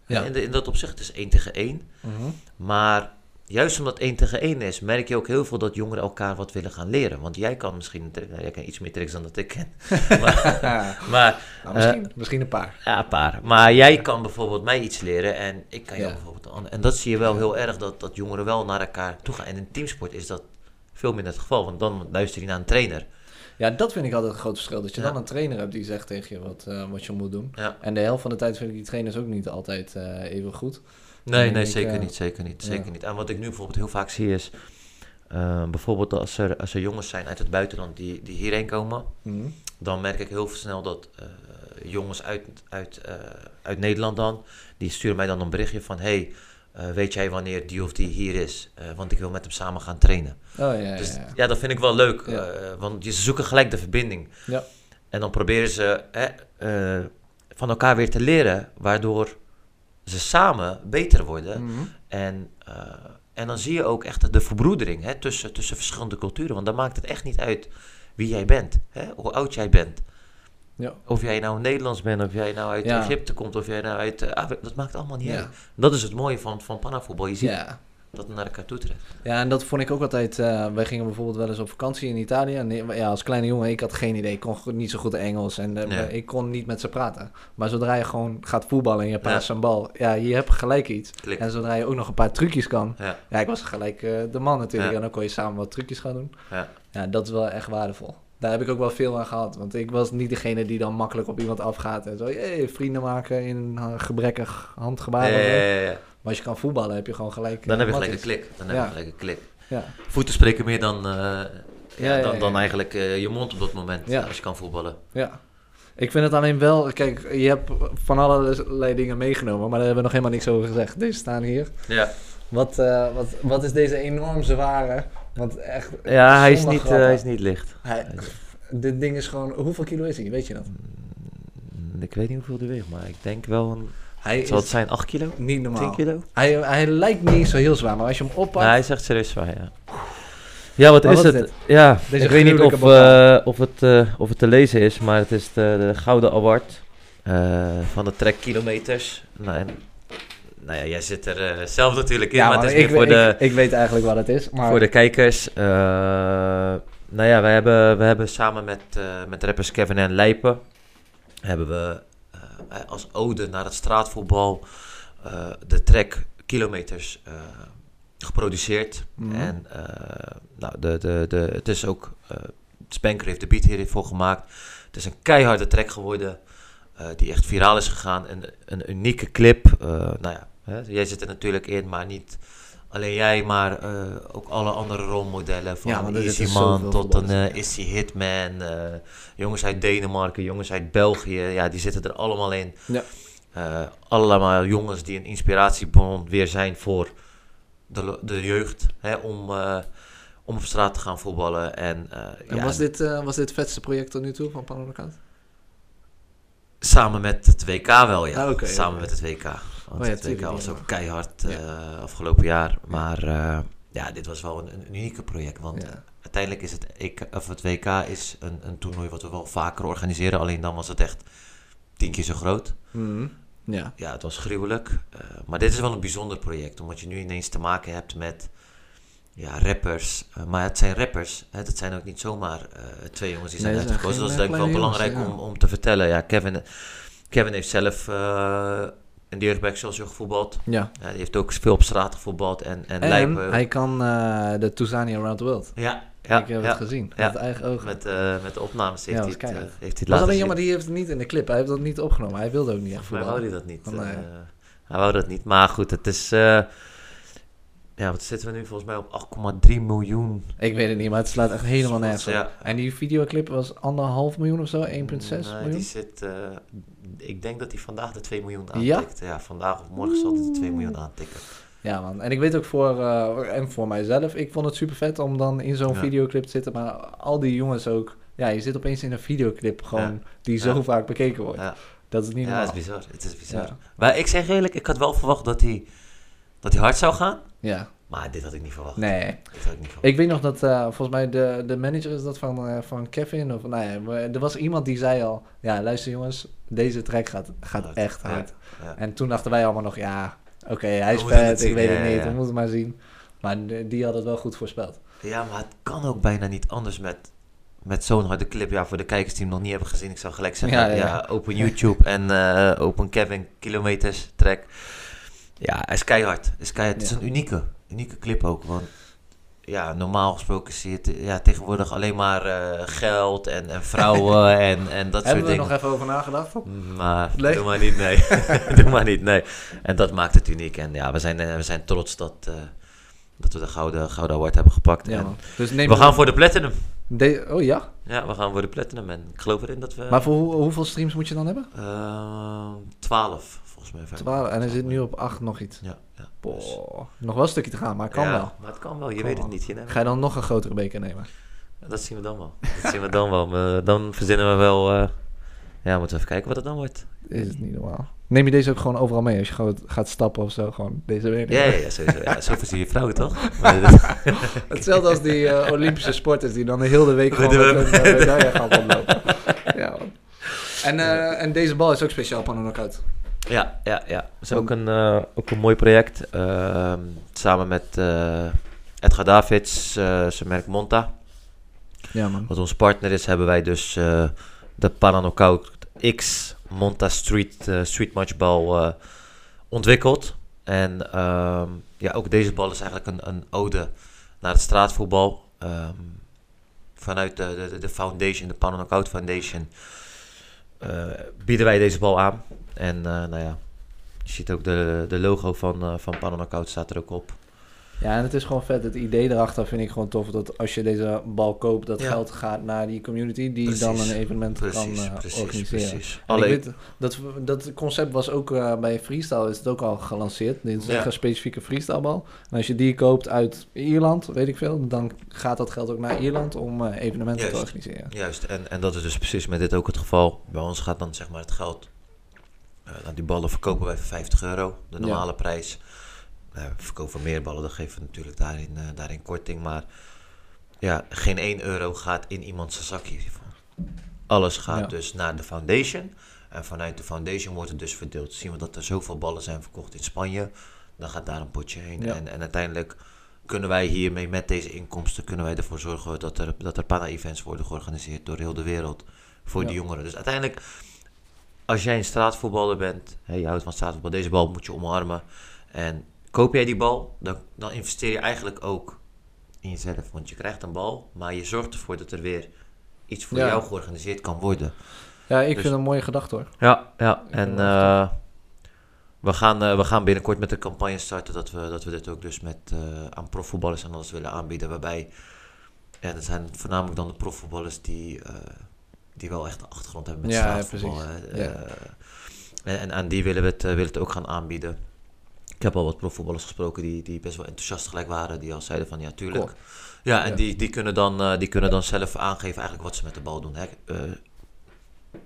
Ja. In, de- in dat opzicht, het is één tegen één. Mhm. Maar juist omdat één tegen één is, merk je ook heel veel dat jongeren elkaar wat willen gaan leren. Want jij kan misschien, nou, jij kan iets meer tricks dan dat ik ken. maar, maar Nou, misschien, misschien een paar. ja, een paar. Maar jij kan bijvoorbeeld mij iets leren en ik kan jou Ja. bijvoorbeeld. En dat zie je wel heel erg, dat, dat jongeren wel naar elkaar toe gaan. En in teamsport is dat veel minder het geval, want dan luister je naar een trainer. Ja, dat vind ik altijd een groot verschil. Dat je dan een trainer hebt die zegt tegen je wat, uh, wat je moet doen. En de helft van de tijd vind ik die trainers ook niet altijd uh, even goed. Nee, nee, zeker uh, niet, zeker niet, zeker niet. En wat ik nu bijvoorbeeld heel vaak zie is... bijvoorbeeld als er, als er jongens zijn uit het buitenland die, die hierheen komen... Mm. dan merk ik heel snel dat jongens uit, uit, uit Nederland dan... die sturen mij dan een berichtje van... Hey, uh, weet jij wanneer die of die hier is? Uh, want ik wil met hem samen gaan trainen. Oh, ja, dus ja, ja. dat vind ik wel leuk. Uh, want ze zoeken gelijk de verbinding. Ja. En dan proberen ze van elkaar weer te leren, waardoor ze samen beter worden. Mhm. en, en dan zie je ook echt de verbroedering hè, tussen, tussen verschillende culturen. Want dan maakt het echt niet uit wie jij bent, hè, hoe oud jij bent. Ja. Of jij nou Nederlands bent, of jij nou uit Egypte komt, of jij nou uit... Uh, dat maakt allemaal niet uit. Dat is het mooie van, van panavoetbal. Je ziet dat het naar elkaar toe trekt. Ja, en dat vond ik ook altijd... Uh, wij gingen bijvoorbeeld wel eens op vakantie in Italië. En ja, als kleine jongen, ik had geen idee. Ik kon niet zo goed Engels en uh, ik kon niet met ze praten. Maar zodra je gewoon gaat voetballen en je paast een bal... Ja, je hebt gelijk iets. Klik. En zodra je ook nog een paar trucjes kan... Ja, ik was gelijk de man natuurlijk. En dan kon je samen wat trucjes gaan doen. Ja. ja, dat is wel echt waardevol daar heb ik ook wel veel aan gehad. Want ik was niet degene die dan makkelijk op iemand afgaat en zo hey, vrienden maken in een gebrekkig handgebaar. Ja, ja, ja, Maar als je kan voetballen, heb je gewoon gelijk. Dan heb je gelijk een klik. Dan heb je gelijk een klik. Ja. Voeten spreken meer dan, uh, ja, dan, dan eigenlijk uh, je mond op dat moment als je kan voetballen. Ja. Ik vind het alleen wel, kijk, je hebt van allerlei dingen meegenomen, maar daar hebben we nog helemaal niks over gezegd. Deze staan hier. Ja. Wat, uh, wat, wat is deze enorm zware want echt. Ja, hij is, niet, uh, hij is niet licht. Hij, dit ding is gewoon. Hoeveel kilo is hij? Weet je dat? Mm, ik weet niet hoeveel hij weegt, maar ik denk wel een. Hij zal het zijn 8 kilo? Niet normaal. 10 kilo? Hij, hij lijkt niet zo heel zwaar, maar als je hem oppakt. Hij is echt serieus zwaar, ja. Ja, wat is wat het? Is ja, Deze ik weet niet of, uh, of, het, uh, of het te lezen is, maar het is de, de Gouden Award uh, van de Trek Kilometers. Nou, en nou ja, jij zit er uh, zelf natuurlijk in, ja, maar het is ik, voor de... Ik, weet eigenlijk wat het is, maar... Voor de kijkers. Uh, nou ja, we hebben, we hebben samen met, uh, met rappers Kevin en Lijpen... hebben we als ode naar het straatvoetbal... de track Kilometers geproduceerd. Mm -hmm. En nou, de, de, de, het is ook... Spanker heeft de beat hiervoor gemaakt. Het is een keiharde track geworden... Uh, die echt viraal is gegaan. Een, een unieke clip. Uh, nou ja, hè, jij zit er natuurlijk in, maar niet alleen jij, maar uh, ook alle andere rolmodellen. Van ja, Easy Man tot een uh, Issy Hitman. jongens uit Denemarken, jongens uit België. Ja, die zitten er allemaal in. Ja. allemaal jongens die een inspiratiebron weer zijn voor de, de jeugd. Hè, om om op straat te gaan voetballen. En, en ja, was, dit, was dit het vetste project tot nu toe van Panoramaat? Samen met het WK wel, ja. Ah, okay, Samen okay. met het WK. Want oh, ja, het WK was ook keihard uh, ja. afgelopen jaar. Maar uh, ja, dit was wel een, een unieke project. Want ja. uiteindelijk is het, EK, of het WK is een, een toernooi wat we wel vaker organiseren. Alleen dan was het echt tien keer zo groot. Mm. Ja. ja, het was gruwelijk. Uh, maar dit is wel een bijzonder project. Omdat je nu ineens te maken hebt met ja, rappers. Uh, maar het zijn rappers. Hè, dat zijn ook niet zomaar uh, twee jongens die zijn nee, uitgekozen. Dat is denk ik wel belangrijk ja. om, om te vertellen. Ja, Kevin, Kevin heeft zelf uh, in de jeugd bij Excelsior gevoetbald. Ja. die heeft ook veel op straat gevoetbald. En, en, en Lijpen. hij kan de Touzani Around the World. Ja. Ja, ik heb ja, het gezien, ja, met eigen ogen. Met, met de opnames heeft, hij, het, heeft hij het laten alleen jammer, die heeft het niet in de clip. Hij heeft dat niet opgenomen. Hij wilde ook niet echt voetballen. Maar wou hij dat niet. Oh, nee. hij wou dat niet. Maar goed, het is... Ja, wat zitten we nu volgens mij op 8,3 miljoen? Ik weet het niet, maar het slaat echt helemaal nergens op. Ja. En die videoclip was anderhalf miljoen of zo, 1,6 nee, miljoen? die zit, uh, ik denk dat hij vandaag de 2 miljoen aantikt. Ja? ja, vandaag of morgen zal hij de 2 miljoen aantikken. Ja man, en ik weet ook voor, uh, en voor mijzelf, ik vond het super vet om dan in zo'n ja. videoclip te zitten. Maar al die jongens ook, ja, je zit opeens in een videoclip gewoon die zo vaak bekeken wordt. Dat is niet normaal. Ja, het is bizar. Het is bizar. Maar ik zeg eerlijk, ik had wel verwacht dat hij, dat hij hard zou gaan. Ja. Maar dit had ik niet verwacht. Nee. Dit had ik, niet verwacht. ik weet nog dat, uh, volgens mij de, de manager is dat van, uh, van Kevin. Of, nou ja, er was iemand die zei al, ja luister jongens, deze track gaat, gaat hard. echt hard. Ja, ja. En toen dachten wij allemaal nog, ja, oké, okay, hij is vet, ik weet het niet, we moeten het maar zien. Maar die had het wel goed voorspeld. Ja, maar het kan ook bijna niet anders met, met zo'n harde clip. Ja, voor de kijkers die hem nog niet hebben gezien, ik zou gelijk zeggen, ja, ja. open YouTube en uh, open Kevin Kilometers track. Ja, hij is keihard. Is keihard. Het is een unieke, unieke clip ook. Want ja, normaal gesproken zie je ja, tegenwoordig alleen maar uh, geld en, en vrouwen en, en dat soort dingen. Hebben we er nog even over nagedacht? Maar nee? doe maar niet, nee. doe maar niet, nee. En dat maakt het uniek. En ja, we zijn, we zijn trots dat, uh, dat we de Gouden, Gouden Award hebben gepakt. Ja, dus neem we gaan voor de Platinum. De, oh ja? Ja, we gaan voor de Platinum en ik geloof erin dat we... Maar voor hoe, hoeveel streams moet je dan hebben? Uh, 12 volgens mij. 12, en hij zit nu op 8 nog iets. Ja. ja dus. Nog wel een stukje te gaan, maar het kan wel. maar het kan wel, je weet het niet. Je Ga je dan nog een grotere beker nemen? dat zien we dan wel. Dat zien we dan wel. dan verzinnen we wel... Uh, ja, moeten we even kijken wat het dan wordt. Is het niet normaal. Neem je deze ook gewoon overal mee als je gaat stappen of zo? Gewoon deze weer. Ja, ja, ja, sowieso. Ja, zo je vrouwen toch? Hetzelfde als die uh, Olympische sporters die dan de hele week gewoon met een medaille gaan oplopen. ja, en, uh, en deze bal is ook speciaal van een knockout. Ja, ja, ja. Het is ook een, uh, ook een mooi project. Uh, samen met uh, Edgar Davids, zijn merk Monta. Ja, man. Wat ons partner is, hebben wij dus de Pananokout X Monta Street, street Matchbal ontwikkeld. En ehm, ja, ook deze bal is eigenlijk een, een ode naar het straatvoetbal. Um, vanuit de, de, de foundation, de Pananokout Foundation, bieden wij deze bal aan. En uh, nou ja, je ziet ook de, de logo van, uh, van Panama Code staat er ook op. Ja, en het is gewoon vet. Het idee erachter vind ik gewoon tof. Dat als je deze bal koopt, dat geld gaat naar die community die dan een evenement kan uh, precies, organiseren. Precies. Alleen... Weet, dat, dat concept was ook uh, bij freestyle is het ook al gelanceerd. Dit is ja. een specifieke freestylebal. En als je die koopt uit Ierland, weet ik veel, dan gaat dat geld ook naar Ierland om uh, evenementen Juist. te organiseren. Juist, en, en dat is dus precies met dit ook het geval. Bij ons gaat dan zeg maar het geld die ballen verkopen wij voor 50 euro, de normale prijs. Uh, we verkopen meer ballen, dan geven we natuurlijk daarin, uh, daarin korting. Maar ja, geen 1 euro gaat in iemands zakje. Alles gaat dus naar de foundation. En vanuit de foundation wordt het dus verdeeld. Zien we dat er zoveel ballen zijn verkocht in Spanje, dan gaat daar een potje heen. En, en uiteindelijk kunnen wij hiermee, met deze inkomsten, kunnen wij ervoor zorgen dat er, dat er pana-events worden georganiseerd door heel de wereld voor ja. die jongeren. Dus uiteindelijk als jij een straatvoetballer bent, hè, je houdt van straatvoetbal, deze bal moet je omarmen. En koop jij die bal, dan, dan investeer je eigenlijk ook in jezelf. Want je krijgt een bal, maar je zorgt ervoor dat er weer iets voor jou georganiseerd kan worden. Ja, ik dus vind het een mooie gedachte hoor. Ja, ja. en uh, we, gaan, uh, we gaan binnenkort met de campagne starten dat we, dat we dit ook dus met, uh, aan profvoetballers en alles willen aanbieden. Waarbij, en het zijn voornamelijk dan de profvoetballers die die wel echt een achtergrond hebben met ja, straatvoetbal. Ja, uh, en aan die willen we, het, uh, willen het ook gaan aanbieden. Ik heb al wat profvoetballers gesproken die, die best wel enthousiast gelijk waren. Die al zeiden van ja, tuurlijk. Ja, en Die, die, kunnen dan, die kunnen dan zelf aangeven eigenlijk wat ze met de bal doen. Hè.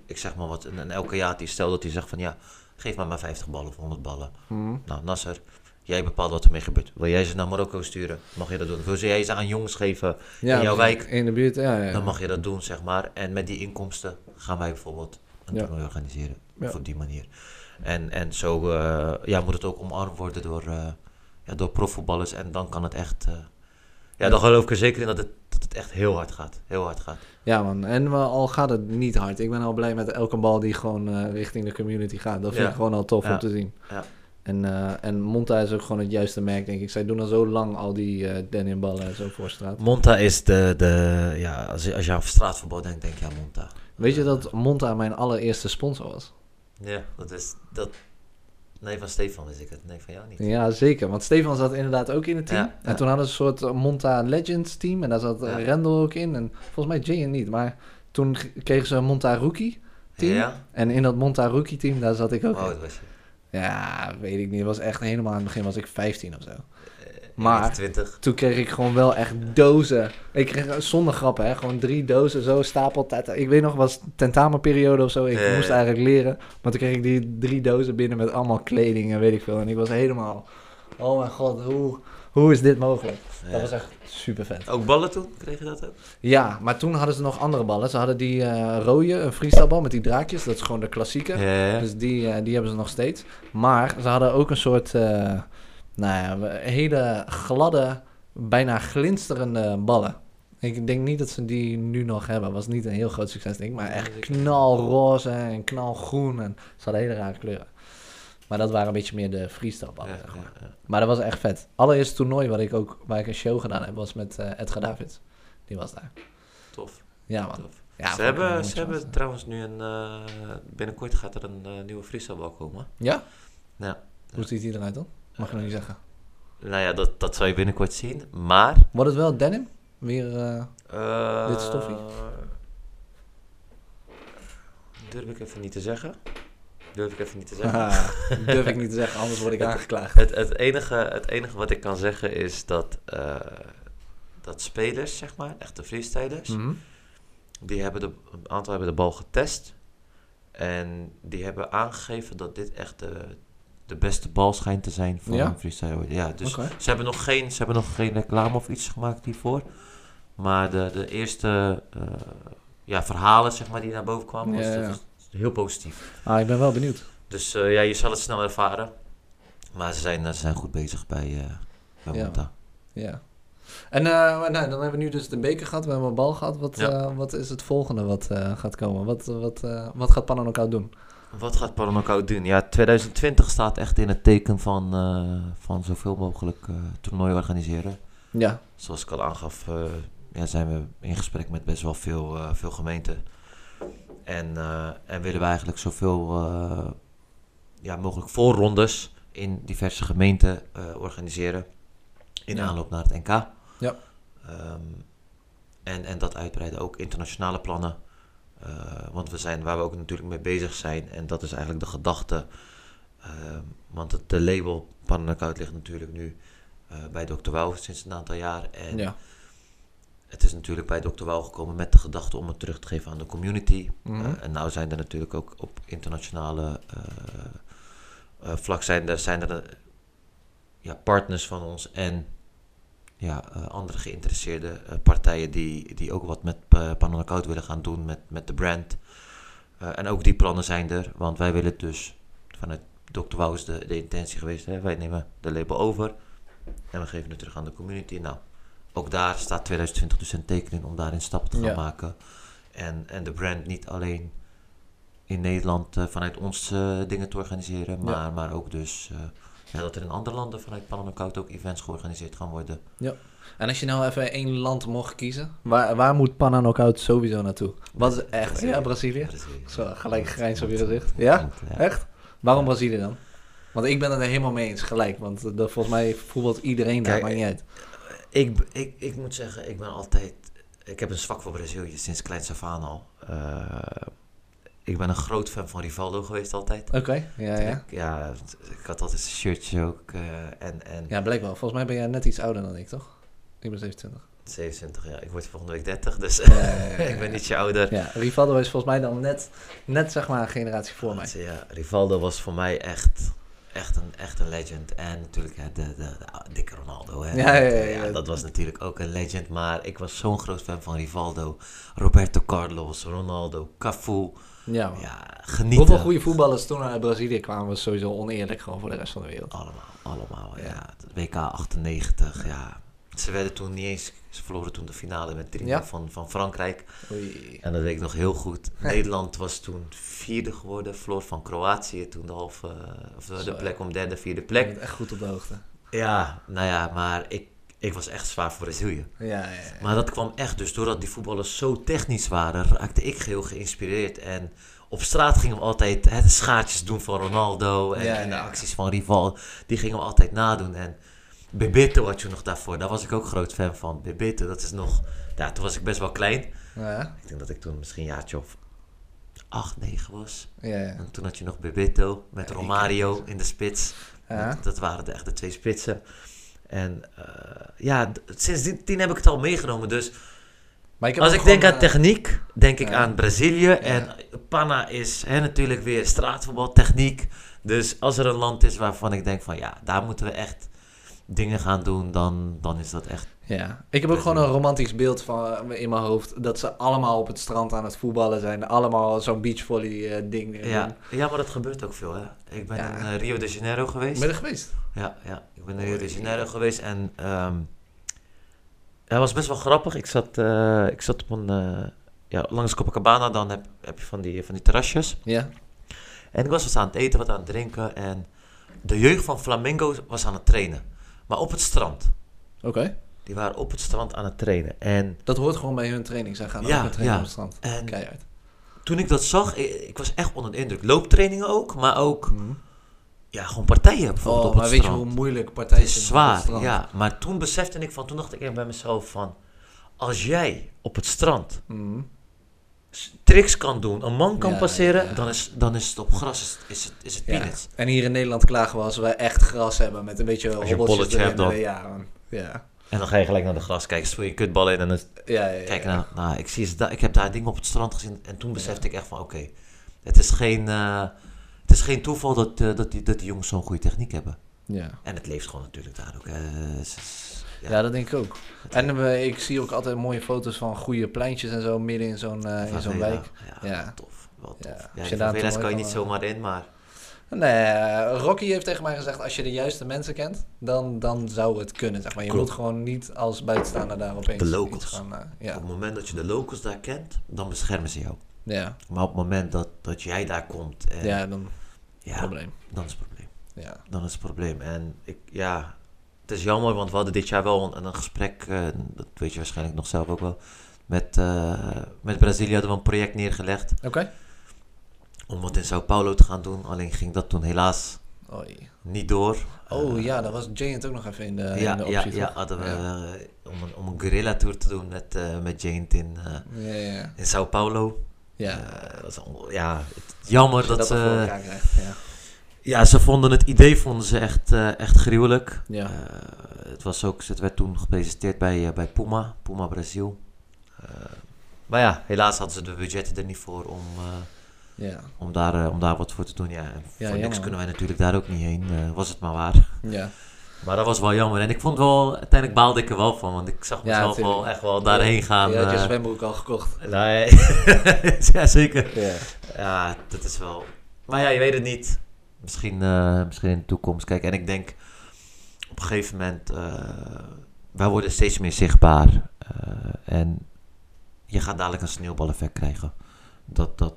ik zeg maar wat, en, elke jaar die stel dat hij zegt van ja, geef maar maar 50 ballen of 100 ballen. Mm. Nou, Nasser, Jij bepaalt wat ermee gebeurt. Wil jij ze naar Marokko sturen, mag je dat doen. Wil jij ze aan jongens geven in jouw wijk, in de buurt, ja, ja, dan mag je dat doen, zeg maar. En met die inkomsten gaan wij bijvoorbeeld een toernooi organiseren. Of op die manier. En, en zo uh, ja, moet het ook omarmd worden door, uh, ja, door profvoetballers. En dan kan het echt... Uh, ja, dan geloof ik er zeker in dat het, dat het echt heel hard gaat. Heel hard gaat. Ja man, en al gaat het niet hard. Ik ben al blij met elke bal die gewoon richting de community gaat. Dat vind ik gewoon al tof om te zien. Ja. En, uh, en Monta is ook gewoon het juiste merk, denk ik. Zij doen al zo lang al die uh, denim ballen en zo voor straat. Monta is de, de ja, als je, als je aan straatvoetbal denkt, denk je aan Monta. Weet je dat Monta mijn allereerste sponsor was? Ja, dat is, dat, nee van Stefan wist ik het, nee van jou niet. Ja, zeker, want Stefan zat inderdaad ook in het team. en toen hadden ze een soort Monta Legends team en daar zat ja. Rendel ook in. En volgens mij Jay niet, maar toen kregen ze een Monta Rookie team. En in dat Monta Rookie team, daar zat ik ook oh, in. Was je. Ja, weet ik niet. Het was echt helemaal aan het begin was ik 15 of zo. Eh, maar 20. toen kreeg ik gewoon wel echt dozen. Ik kreeg zonder grappen, hè, gewoon drie dozen zo stapeld. Ik weet nog, was tentamenperiode of zo. Ik moest eigenlijk leren. Maar toen kreeg ik die drie dozen binnen met allemaal kleding en weet ik veel. En ik was helemaal, oh mijn god, hoe, hoe is dit mogelijk? Dat was echt super vet. Ook ballen toen? Kreeg je dat ook? Ja, maar toen hadden ze nog andere ballen. Ze hadden die uh, rode, een freestylebal met die draakjes. Dat is gewoon de klassieke. Dus die, uh, die hebben ze nog steeds. Maar ze hadden ook een soort, uh, nou ja, hele gladde, bijna glinsterende ballen. Ik denk niet dat ze die nu nog hebben. Was niet een heel groot succes, denk ik. Maar echt knalroze en knalgroen. En ze hadden hele rare kleuren. Maar dat waren een beetje meer de freestyle ballen, zeg maar. Maar dat was echt vet. Allereerste toernooi wat ik ook, waar ik een show gedaan heb, was met uh, Edgar Davids. Die was daar. Tof. Ja, man. Ja, ze hebben, ze hebben trouwens nu een... Uh, binnenkort gaat er een uh, nieuwe freestylebal komen. Ja? Ja. Hoe ziet die eruit dan? Mag je nog niet zeggen. Nou ja, dat, dat zal je binnenkort zien. Maar... Wordt het wel denim? Weer dit stoffie? Durf ik even niet te zeggen. Durf ik even niet te zeggen. Ah, durf ik niet te zeggen, anders word ik aangeklaagd. Het, het, enige, het enige wat ik kan zeggen is dat, uh, dat spelers, zeg maar, echte freestylers, mm die hebben de, een aantal hebben de bal getest. En die hebben aangegeven dat dit echt de, de beste bal schijnt te zijn voor ja? een freestyler. Ja, dus ze, hebben nog geen, ze hebben nog geen reclame of iets gemaakt hiervoor. Maar de, de eerste uh, ja, verhalen zeg maar, die naar boven kwamen, was, ja, heel positief. Ah, ik ben wel benieuwd. Dus uh, ja, je zal het snel ervaren. Maar ze zijn, ze zijn goed bezig bij, uh, bij ja. Ja. En nou, dan hebben we nu dus de beker gehad, we hebben een bal gehad. Wat, ja. wat is het volgende wat gaat komen? Wat, wat, wat gaat Pananokout doen? Wat gaat Pananokout doen? Ja, 2020 staat echt in het teken van, van zoveel mogelijk toernooien organiseren. Ja. Zoals ik al aangaf, ja, zijn we in gesprek met best wel veel, veel gemeenten. En, uh, en willen we eigenlijk zoveel uh, ja, mogelijk voorrondes in diverse gemeenten uh, organiseren. In ja. aanloop naar het NK. Ja. Um, en, en dat uitbreiden ook internationale plannen. want we zijn waar we ook natuurlijk mee bezig zijn. En dat is eigenlijk de gedachte. Ehm, want het de label Pannenkoud ligt natuurlijk nu bij Dr. Wouw sinds een aantal jaar. En ja het is natuurlijk bij Dr. Wouw gekomen met de gedachte om het terug te geven aan de community. Mhm. Eh, en nou zijn er natuurlijk ook op internationale uh, vlak zijn er, zijn er ja, partners van ons en ja, andere geïnteresseerde partijen die, die ook wat met uh, willen gaan doen met, met de brand. en ook die plannen zijn er, want wij willen dus vanuit Dr. Wouw is de, de intentie geweest. Hè? Wij nemen de label over en we geven het terug aan de community. Nou, ook daar staat 2020 dus een tekening om daarin stappen te gaan maken. En, en de brand niet alleen in Nederland uh, vanuit ons uh, dingen te organiseren, maar, maar ook dus uh, ja, dat er in andere landen vanuit Panamacout ook events georganiseerd gaan worden. Ja. En als je nou even één land mocht kiezen, waar, waar moet Panamacout sowieso naartoe? Wat is echt? Brazilië. Ja, Brazilië. Brazilië. Zo, gelijk grijns op je gezicht. Ja? ja? Echt? Waarom Brazilië dan? Want ik ben het er helemaal mee eens, gelijk. Want volgens mij voetbalt iedereen daar, maar niet uit. Ik, ik, ik moet zeggen, ik ben altijd... Ik heb een zwak voor Brazilië sinds kleins af aan al. Uh, ik ben een groot fan van Rivaldo geweest altijd. Oké, ja, ja. Ik, ja, ik had altijd een shirtje ook. Uh, en, en... Ja, blijkbaar. Volgens mij ben jij net iets ouder dan ik, toch? Ik ben 27. 27, ja. Ik word volgende week 30, dus ja, ja, ik ben ietsje ouder. Ja, Rivaldo is volgens mij dan net, net zeg maar, een generatie voor mij. Ja, Rivaldo was voor mij echt echt een, echt een legend. En natuurlijk de, de, de, dikke Ronaldo. Hè. Ja, ja, ja, dat was natuurlijk ook een legend. Maar ik was zo'n groot fan van Rivaldo, Roberto Carlos, Ronaldo, Cafu. Ja, ja genieten. Hoeveel goede voetballers toen uit Brazilië kwamen was sowieso oneerlijk gewoon voor de rest van de wereld. Allemaal, allemaal. Ja. WK 98, ja. Ze werden toen niet eens, ze verloren toen de finale met 3 van, van Frankrijk. Oei. En dat weet ik nog heel goed. Nederland was toen vierde geworden, verloor van Kroatië toen de halve, of de, plek om derde, vierde plek. Je echt goed op de hoogte. Ja, nou ja, maar ik, ik was echt zwaar voor Brazilië. Ja, ja, ja, Maar dat kwam echt dus doordat die voetballers zo technisch waren, raakte ik heel geïnspireerd. En op straat gingen we altijd hè, de schaartjes doen van Ronaldo en, en de acties van Rival. Die gingen we altijd nadoen. En Bebeto had je nog daarvoor. Daar was ik ook groot fan van. Bebeto, dat is nog... Ja, toen was ik best wel klein. Ja. Ik denk dat ik toen misschien een jaartje of 8, 9 was. Ja, ja. En toen had je nog Bebeto met Romario in de spits. Ja. Dat, waren de, echt de twee spitsen. En uh, ja, sindsdien heb ik het al meegenomen. Dus maar ik als ik denk aan uh, techniek, denk ik aan Brazilië. En Panna is hè, natuurlijk weer straatvoetbal, techniek. Dus als er een land is waarvan ik denk van ja, daar moeten we echt dingen gaan doen, dan, dan is dat echt... Ja, ik heb ook gewoon een romantisch beeld van, in mijn hoofd. Dat ze allemaal op het strand aan het voetballen zijn. Allemaal zo'n beachvolley uh, ding. Ja. ja, maar dat gebeurt ook veel. Hè? Ik ben in uh, Rio de Janeiro geweest. Ben je geweest? Ja, ja ik ben in Rio de Janeiro geweest. En um, dat was best wel grappig. Ik zat, uh, ik zat op een... ja, langs Copacabana dan heb, heb je van die, van die terrasjes. Ja. En ik was dus aan het eten, wat aan het drinken. En de jeugd van Flamingo was aan het trainen. Maar op het strand. Oké. Die waren op het strand aan het trainen. En dat hoort gewoon bij hun training. Zij gaan ja, ook trainen ja. op het strand. En Keihard. Toen ik dat zag, ik, was echt onder de indruk. Looptrainingen ook, maar ook... Mhm. Ja, gewoon partijen bijvoorbeeld oh, op het maar weet je hoe moeilijk partijen zijn? zwaar, ja. Maar toen besefte ik van... Toen dacht ik bij mezelf van... Als jij op het strand... Mhm tricks kan doen, een man kan passeren, Dan, is, dan is het op gras is, is het, is het peanuts. En hier in Nederland klagen we als wij echt gras hebben met een beetje Als je bolletje hebt dan. Ja. En dan ga je gelijk naar de gras kijken, speel je kutballen in en dan ja, ja, kijk naar, nou, ik, zie, ik heb daar dingen op het strand gezien en toen besefte ik echt van oké, het is geen... Uh, het is geen toeval dat, uh, dat, die, dat die jongens zo'n goede techniek hebben. Ja. En het leeft gewoon natuurlijk daar ook. Uh, ja. dat denk ik ook. En uh, ik zie ook altijd mooie foto's van goede pleintjes en zo midden in zo'n uh, in zo'n wijk. Ja, ja, tof. Wel tof. Ja, ja, kan je niet zomaar in, maar... Nee, Rocky heeft tegen mij gezegd, als je de juiste mensen kent, dan, dan zou het kunnen. Zeg maar. Je moet gewoon niet als buitenstaander daar opeens De locals. Gaan, uh, ja. Op het moment dat je de locals daar kent, dan beschermen ze jou. Ja. Maar op het moment dat, dat jij daar komt... En, ja, dan ja, probleem. Dan is het probleem. Ja. Dan is het probleem. En ik, ja, het is jammer, want we hadden dit jaar wel een, een gesprek, uh, dat weet je waarschijnlijk nog zelf ook wel, met, uh, met Brazilië hadden we een project neergelegd. Oké. Om wat in Sao Paulo te gaan doen, alleen ging dat toen helaas Oei. niet door. Oh uh, ja, dat was Jane ook nog even in de, ja, in de optie. Ja, ja hadden we ja. om, een, om een guerrilla tour te doen met, met Jane in, ja, ja. in Sao Paulo. Ja. dat was, ja, het, jammer dat, dat ze... ja. Ja, ze vonden het idee vonden ze echt, uh, echt gruwelijk. Ja. Uh, het, was ook, het werd toen gepresenteerd bij, uh, bij Puma, Puma Brazil. maar ja, helaas hadden ze de budgetten er niet voor om, ja. om, daar, om daar wat voor te doen. Ja, ja voor niks kunnen wij natuurlijk daar ook niet heen, was het maar waar. Ja. Maar dat was wel jammer. En ik vond wel, uiteindelijk baalde ik er wel van, want ik zag mezelf wel echt wel daarheen gaan. Ja, je had je zwembroek al gekocht. Nee. ja, zeker. Ja. ja, dat is wel... Maar ja, je weet het niet. Misschien, uh, misschien in de toekomst. Kijk, en ik denk op een gegeven moment, uh, wij worden steeds meer zichtbaar. Uh, en je gaat dadelijk een sneeuwbaleffect krijgen. Dat, dat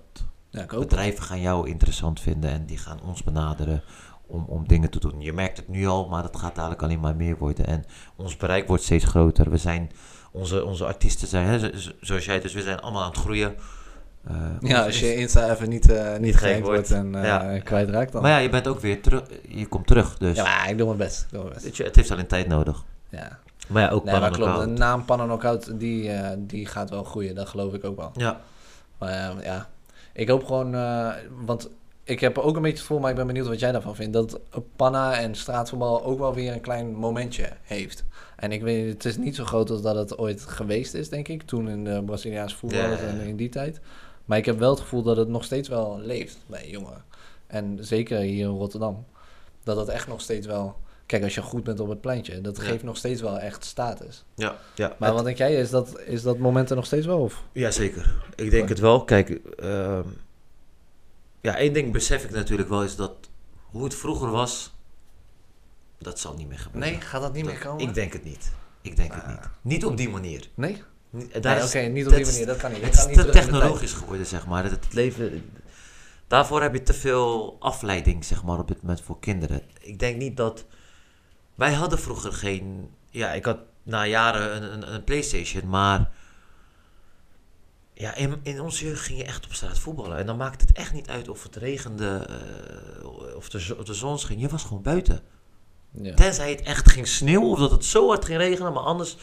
ja, bedrijven gaan jou interessant vinden en die gaan ons benaderen om, om dingen te doen. Je merkt het nu al, maar dat gaat dadelijk alleen maar meer worden. En ons bereik wordt steeds groter. We zijn, onze, onze artiesten zijn, hè, zoals jij, dus we zijn allemaal aan het groeien. Uh, ja, als je Insta even niet, uh, niet gek wordt en uh, ja. kwijtraakt dan. Maar ja, je bent ook weer terug. Je komt terug, dus. Ja, ik doe mijn best. Ik doe mijn best. Je, het heeft alleen tijd nodig. Ja. Maar ja, ook nee, maar klopt. De naam Panna Knockout, die, die gaat wel groeien. Dat geloof ik ook wel. Ja. Maar ja, ik hoop gewoon... want ik heb ook een beetje het gevoel, maar ik ben benieuwd wat jij daarvan vindt. Dat Panna en straatvoetbal ook wel weer een klein momentje heeft. En ik weet, het is niet zo groot als dat het ooit geweest is, denk ik. Toen in de Braziliaanse voetbal en in die tijd. Maar ik heb wel het gevoel dat het nog steeds wel leeft bij jongeren. En zeker hier in Rotterdam. Dat het echt nog steeds wel... Kijk, als je goed bent op het pleintje, dat geeft nog steeds wel echt status. Ja, ja. Maar wat denk jij, is dat, is dat moment er nog steeds wel? Of? Ja, zeker. Ik denk het wel. Kijk, uh, ja, één ding besef ik natuurlijk wel, is dat hoe het vroeger was, dat zal niet meer gebeuren. Nee, gaat dat niet meer komen? Ik denk het niet. Ik denk het ah. niet. Niet op die manier. Nee? Oké, niet op die manier, dat kan niet. Het is te technologisch geworden, zeg maar. Het, het, leven, daarvoor heb je te veel afleiding, zeg maar, op dit moment voor kinderen. Ik denk niet dat... Wij hadden vroeger geen... Ja, ik had na jaren een, een, een Playstation, maar... Ja, in, in onze jeugd ging je echt op straat voetballen. En dan maakte het echt niet uit of het regende, uh, of, de, of de zon scheen. Je was gewoon buiten. Ja. Tenzij het echt ging sneeuwen of dat het zo hard ging regenen, maar anders,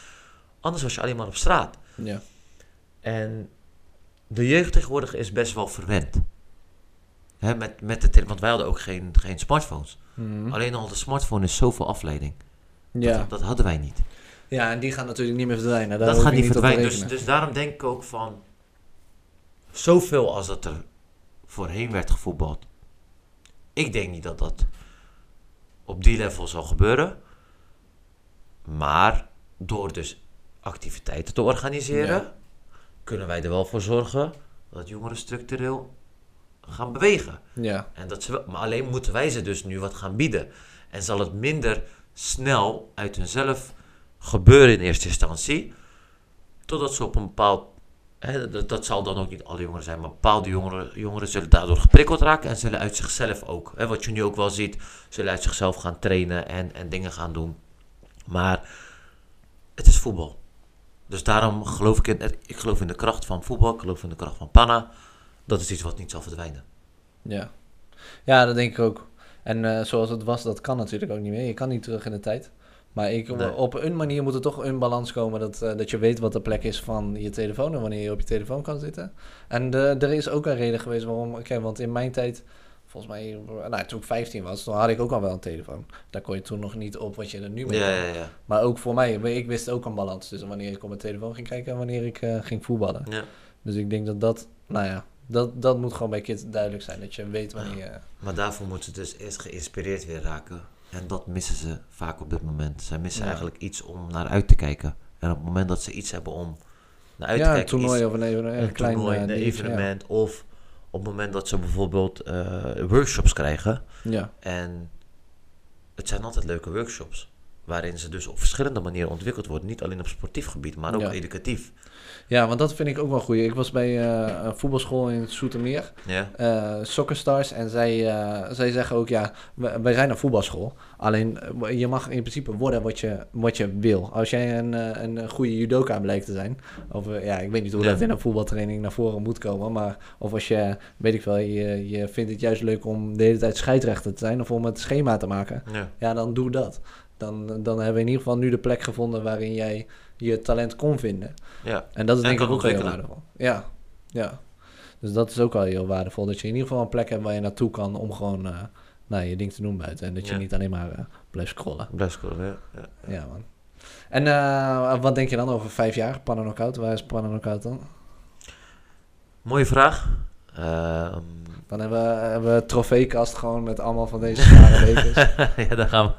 anders was je alleen maar op straat. Ja. En de jeugd tegenwoordig is best wel verwend. Hè, met, met de want wij hadden ook geen, geen smartphones. Mhm. Alleen al de smartphone is zoveel afleiding. Ja. Dat, dat, hadden wij niet. Ja, en die gaan natuurlijk niet meer verdwijnen. Daar dat gaat niet verdwijnen. Dus, dus daarom denk ik ook van... Zoveel als dat er voorheen werd gevoetbald. Ik denk niet dat dat op die level zal gebeuren. Maar door dus activiteiten te organiseren, kunnen wij er wel voor zorgen dat jongeren structureel gaan bewegen. Ja. En dat ze, maar alleen moeten wij ze dus nu wat gaan bieden. En zal het minder snel uit hunzelf gebeuren in eerste instantie, totdat ze op een bepaald Hè, dat, dat, zal dan ook niet alle jongeren zijn, maar bepaalde jongeren, jongeren zullen daardoor geprikkeld raken en zullen uit zichzelf ook, hè, wat je nu ook wel ziet, zullen uit zichzelf gaan trainen en, en dingen gaan doen. Maar het is voetbal. Dus daarom geloof ik in, ik geloof in de kracht van voetbal, ik geloof in de kracht van Panna. Dat is iets wat niet zal verdwijnen. Ja, ja dat denk ik ook. En uh, zoals het was, dat kan natuurlijk ook niet meer. Je kan niet terug in de tijd. Maar ik, op een manier moet er toch een balans komen dat, uh, dat je weet wat de plek is van je telefoon en wanneer je op je telefoon kan zitten. En de, er is ook een reden geweest waarom, oké, want in mijn tijd, volgens mij, nou, toen ik 15 was, toen had ik ook al wel een telefoon. Daar kon je toen nog niet op wat je er nu mee ja, ja, ja, Maar ook voor mij, ik wist ook een balans tussen wanneer ik op mijn telefoon ging kijken en wanneer ik uh, ging voetballen. Ja. Dus ik denk dat dat, nou ja, dat, dat moet gewoon bij kids duidelijk zijn, dat je weet wanneer je... Maar daarvoor moeten ze dus eerst geïnspireerd weer raken en dat missen ze vaak op dit moment. Zij missen eigenlijk iets om naar uit te kijken. En op het moment dat ze iets hebben om naar uit te kijken... Een toernooi of een, even, een, klein toernooi, een evenement. Of op het moment dat ze bijvoorbeeld uh, workshops krijgen. Ja. En het zijn altijd leuke workshops. Waarin ze dus op verschillende manieren ontwikkeld worden. Niet alleen op sportief gebied, maar ook educatief. Ja, want dat vind ik ook wel goed. Ik was bij uh, een voetbalschool in Soetermeer. Soccer Stars. En zij, uh, zij zeggen ook, ja, wij zijn een voetbalschool. Alleen, je mag in principe worden wat je, wat je wil. Als jij een, een goede judoka blijkt te zijn. Of ja, ik weet niet hoe dat in een voetbaltraining naar voren moet komen. Maar of als je, weet ik wel, je, je vindt het juist leuk om de hele tijd scheidsrechter te zijn. Of om het schema te maken. Ja, ja dan doe dat. Dan, dan hebben we in ieder geval nu de plek gevonden waarin jij je talent kon vinden. Ja. En dat is denk ik ook heel waardevol. Ja, ja. Dus dat is ook wel heel waardevol. Dat je in ieder geval een plek hebt waar je naartoe kan om gewoon uh, nou, je ding te doen buiten. En dat je niet alleen maar uh, blijft scrollen. Blijft scrollen, ja. Ja, ja man. En uh, wat denk je dan over vijf jaar? Pannen Knockout, waar is Pannen Knockout dan? Mooie vraag. Uh, dan hebben we, hebben we een trofeekast gewoon met allemaal van deze zware wekens. ja, daar gaan, we,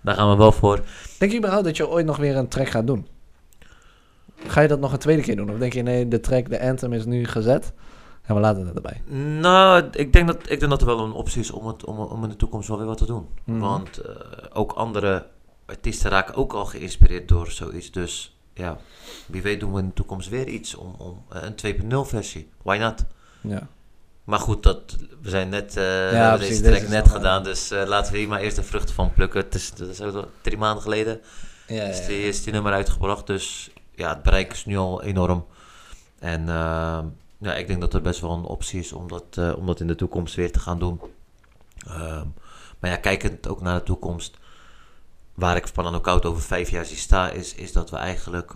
daar gaan we wel voor. Denk je überhaupt dat je ooit nog weer een track gaat doen? Ga je dat nog een tweede keer doen? Of denk je, nee, de track, de anthem is nu gezet en we laten het erbij? Nou, ik denk dat, ik denk dat er wel een optie is om, het, om, om in de toekomst wel weer wat te doen. Mhm. Want uh, ook andere artiesten raken ook al geïnspireerd door zoiets. Dus ja, wie weet doen we in de toekomst weer iets om, om uh, een 2.0 versie. Why not? Ja. Maar goed, dat, we zijn net, uh, ja, deze track net gedaan, dus uh, laten we hier maar eerst de vruchten van plukken. Het is, dat is drie maanden geleden ja, is, die, is die nummer uitgebracht, dus ja, het bereik is nu al enorm. En uh, ja, ik denk dat er best wel een optie is om dat, uh, om dat in de toekomst weer te gaan doen. Uh, maar ja, kijkend ook naar de toekomst, waar ik van een koud over vijf jaar zie staan, is, is dat we eigenlijk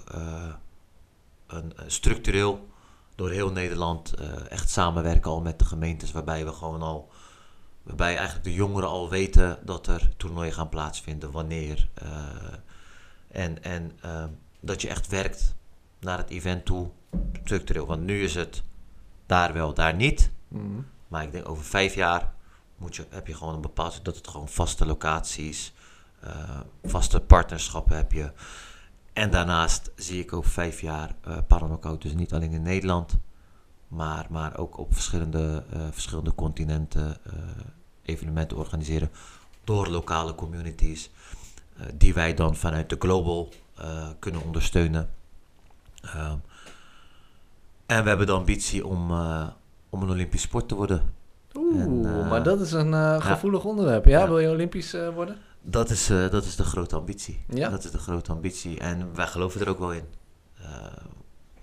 een, structureel door heel Nederland echt samenwerken al met de gemeentes, waarbij we gewoon al, waarbij eigenlijk de jongeren al weten dat er toernooien gaan plaatsvinden, wanneer. en en dat je echt werkt naar het event toe, structureel. Want nu is het daar wel, daar niet. Mm. Maar ik denk over vijf jaar moet je, heb je gewoon een bepaald, dat het gewoon vaste locaties, uh, vaste partnerschappen heb je. En daarnaast zie ik over vijf jaar uh, dus niet alleen in Nederland, maar, maar ook op verschillende, uh, verschillende continenten evenementen organiseren door lokale communities. die wij dan vanuit de global uh, kunnen ondersteunen. Uh, en we hebben de ambitie om, uh, om een Olympisch sport te worden. Oeh, en, maar dat is een gevoelig ja. onderwerp. Ja, ja, wil je Olympisch worden? Dat is, dat is de grote ambitie. Ja? Dat is de grote ambitie. En wij geloven er ook wel in.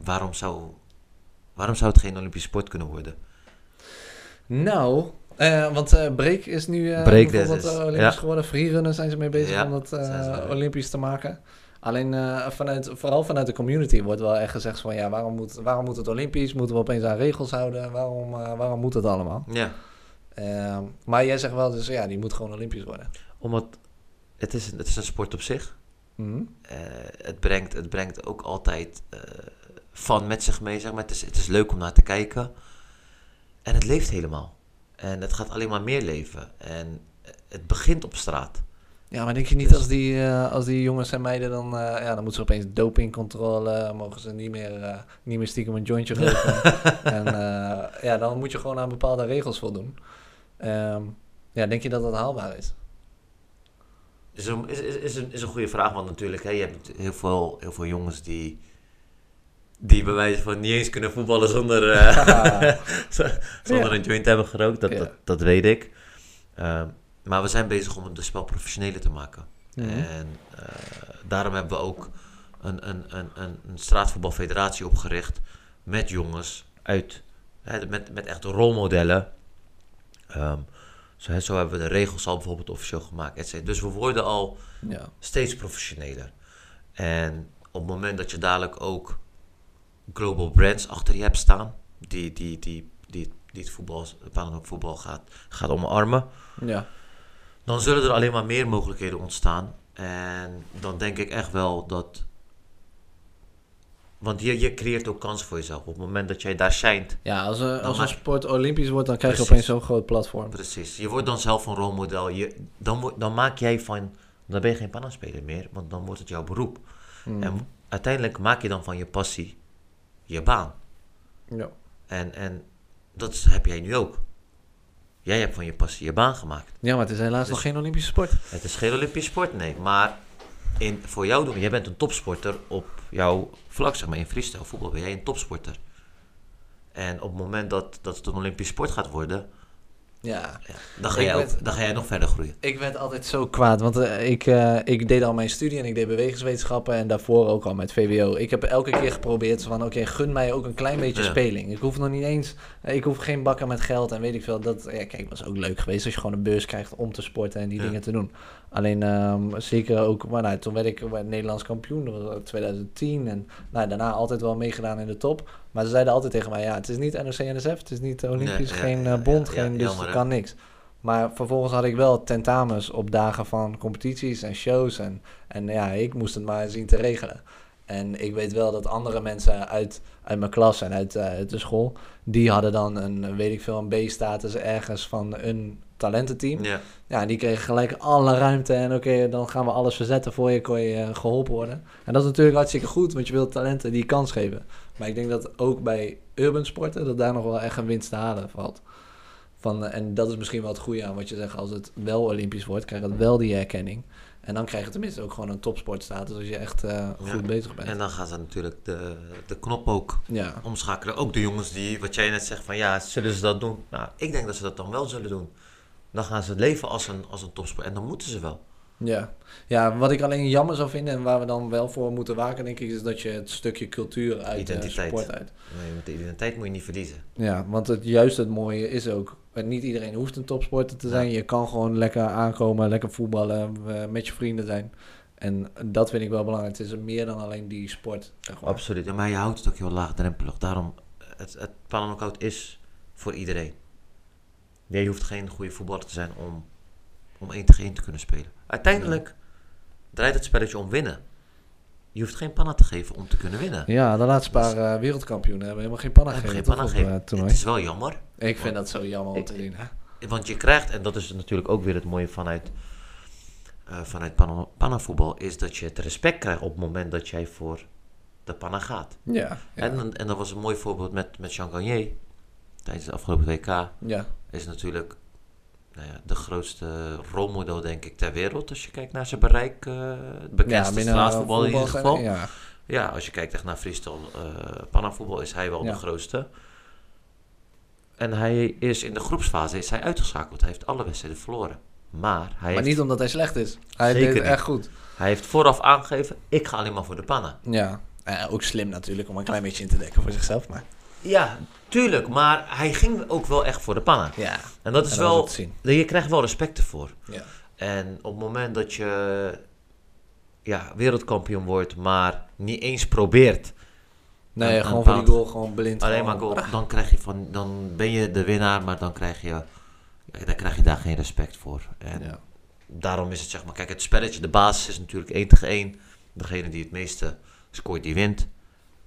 waarom, zou, waarom zou het geen Olympisch sport kunnen worden? Nou, uh, want uh, Break is nu uh, bijvoorbeeld Olympisch ja. geworden. Freerunnen zijn ze mee bezig ja, om dat Olympisch te maken. Alleen uh, vanuit, vooral vanuit de community wordt wel echt gezegd van ja, waarom moet, waarom moet het Olympisch? Moeten we opeens aan regels houden? Waarom, uh, waarom moet het allemaal? Ja. Uh, maar jij zegt wel dus ja, die moet gewoon Olympisch worden. Omdat het is, het is een sport op zich. Mm -hmm. het, brengt, het brengt ook altijd van met zich mee, zeg maar. Het is, het is leuk om naar te kijken. En het leeft helemaal. En het gaat alleen maar meer leven. En het begint op straat. Ja, maar denk je niet dus, als, die, uh, als die jongens en meiden dan... Uh, ja, dan moeten ze opeens dopingcontrole... mogen ze niet meer, uh, niet meer stiekem een jointje roken. en ja, dan moet je gewoon aan bepaalde regels voldoen. Um, ja, denk je dat dat haalbaar is? Is een, is, is, is een, is een goede vraag, want natuurlijk... Hè, je hebt heel veel, heel veel jongens die... die bij wijze van niet eens kunnen voetballen zonder, zonder een joint hebben gerookt. Dat, dat, dat, weet ik. Ehm, maar we zijn bezig om het spel professioneler te maken. Mhm. En uh, daarom hebben we ook een, een, een, een, een straatvoetbalfederatie opgericht met jongens uit, hè, met, met echte rolmodellen. Um, zo, zo, hebben we de regels al bijvoorbeeld officieel gemaakt. Dus we worden al ja. steeds professioneler. En op het moment dat je dadelijk ook global brands achter je hebt staan, die, die, die, die, die het voetbal, het voetbal gaat, gaat omarmen, ja. Dan zullen er alleen maar meer mogelijkheden ontstaan. En dan denk ik echt wel dat want je, je creëert ook kansen voor jezelf. Op het moment dat jij daar schijnt. Ja, als, een, als een sport olympisch wordt, dan krijg je opeens zo'n groot platform. Precies. Je wordt dan zelf een rolmodel. Je, dan, dan maak jij van. Dan ben je geen pannaspeler meer, want dan wordt het jouw beroep. Hmm. En uiteindelijk maak je dan van je passie je baan. Ja. En, en dat heb jij nu ook. Jij hebt van je passie je baan gemaakt. Ja, maar het is helaas nog geen Olympische sport. Het is geen Olympische sport, nee. Maar in, voor jou doen, jij bent een topsporter op jouw vlak, zeg maar in freestyle voetbal ben jij een topsporter. En op het moment dat, dat het een Olympisch sport gaat worden, ja. dan, ga jij ook, dan ga jij nog verder groeien. Ik werd altijd zo kwaad, want uh, ik, uh, ik deed al mijn studie en ik deed bewegingswetenschappen en daarvoor ook al met VWO. Ik heb elke keer geprobeerd van, oké, gun mij ook een klein beetje speling. Ik hoef nog niet eens, eh, ik hoef geen bakken met geld en weet ik veel. Dat, ja, kijk, was ook leuk geweest als je gewoon een beurs krijgt om te sporten en die dingen te doen. Alleen um, zeker ook, maar nou, toen werd ik Nederlands kampioen, dat was 2010. En nou, daarna altijd wel meegedaan in de top. Maar ze zeiden altijd tegen mij, ja, het is niet NOC-NSF, het is niet Olympisch, geen uh, bond, geen, dus het kan niks. Maar vervolgens had ik wel tentamens op dagen van competities en shows. En, en ja, ik moest het maar zien te regelen. En ik weet wel dat andere mensen uit, uit mijn klas en uit, uh, uit de school, die hadden dan een, weet ik veel, een B-status ergens van een talententeam. Ja. ja, die kregen gelijk alle ruimte en oké, dan gaan we alles verzetten voor je, kon je uh, geholpen worden. En dat is natuurlijk hartstikke goed, want je wilt talenten die kans geven. Maar ik denk dat ook bij urban sporten, dat daar nog wel echt een winst te halen valt. Van, uh, en dat is misschien wel het goede aan wat je zegt, als het wel Olympisch wordt, krijgt het wel die erkenning. En dan krijg je tenminste ook gewoon een topsportstatus als je echt uh, goed bezig bent. En dan gaan ze natuurlijk de, de knop ook ja. omschakelen. Ook de jongens die, wat jij net zegt van ja, zullen ze dat doen? Nou, ik denk dat ze dat dan wel zullen doen dan gaan ze leven als een, als een topsport. En dan moeten ze wel. Ja. ja, wat ik alleen jammer zou vinden en waar we dan wel voor moeten waken, denk ik, is dat je het stukje cultuur uit de sport uit. Nee, met de identiteit moet je niet verliezen. Ja, want het, juist het mooie is ook, niet iedereen hoeft een topsporter te zijn. Je kan gewoon lekker aankomen, lekker voetballen, eh, met je vrienden zijn. En dat vind ik wel belangrijk. Het is meer dan alleen die sport. Zeg maar. Absoluut. Maar je houdt het ook heel laagdrempelig. Daarom, het, het is voor iedereen. Nee, je hoeft geen goede voetballer te zijn om, om 1 tegen 1 te kunnen spelen. Uiteindelijk draait het spelletje om winnen. Je hoeft geen panna te geven om te kunnen winnen. Ja, de laatste paar uh, wereldkampioenen hebben helemaal geen panna gegeven. Geen panna gegeven. Uh, het is wel jammer. Ik vind dat zo jammer om te zien. Hè? Want je krijgt, en dat is natuurlijk ook weer het mooie vanuit, uh, vanuit panna, pannavoetbal, is dat je het respect krijgt op het moment dat jij voor de panna gaat. Ja, En, en dat was een mooi voorbeeld met, met Jean Gagné tijdens het afgelopen WK. Ja is natuurlijk nou ja, de grootste rolmodel, denk ik, ter wereld. Als je kijkt naar zijn bereik. Uh, het bekendste ja, straatvoetbal in ieder geval. Ja. ja, als je kijkt echt naar freestyle uh, pannavoetbal, is hij wel de grootste. En hij is in de groepsfase is hij uitgeschakeld. Hij heeft alle wedstrijden verloren. Maar, hij maar niet omdat hij slecht is. Hij deed het echt goed. Hij heeft vooraf aangegeven, ik ga alleen maar voor de pannen. Ja, uh, ook slim natuurlijk om een klein beetje in te dekken voor zichzelf. Maar. Ja, tuurlijk. Maar hij ging ook wel echt voor de pannen. Ja. En dat is wel... Je krijgt wel respect ervoor. Ja. En op het moment dat je ja, wereldkampioen wordt, maar niet eens probeert... Nee, gewoon voor die goal, gewoon blind. Alleen maar goal. Dan, krijg je van, dan ben je de winnaar, maar dan krijg je, dan krijg je daar geen respect voor. En ja. daarom is het zeg maar, kijk, het spelletje, de basis is natuurlijk 1 tegen 1. Degene die het meeste scoort, die wint.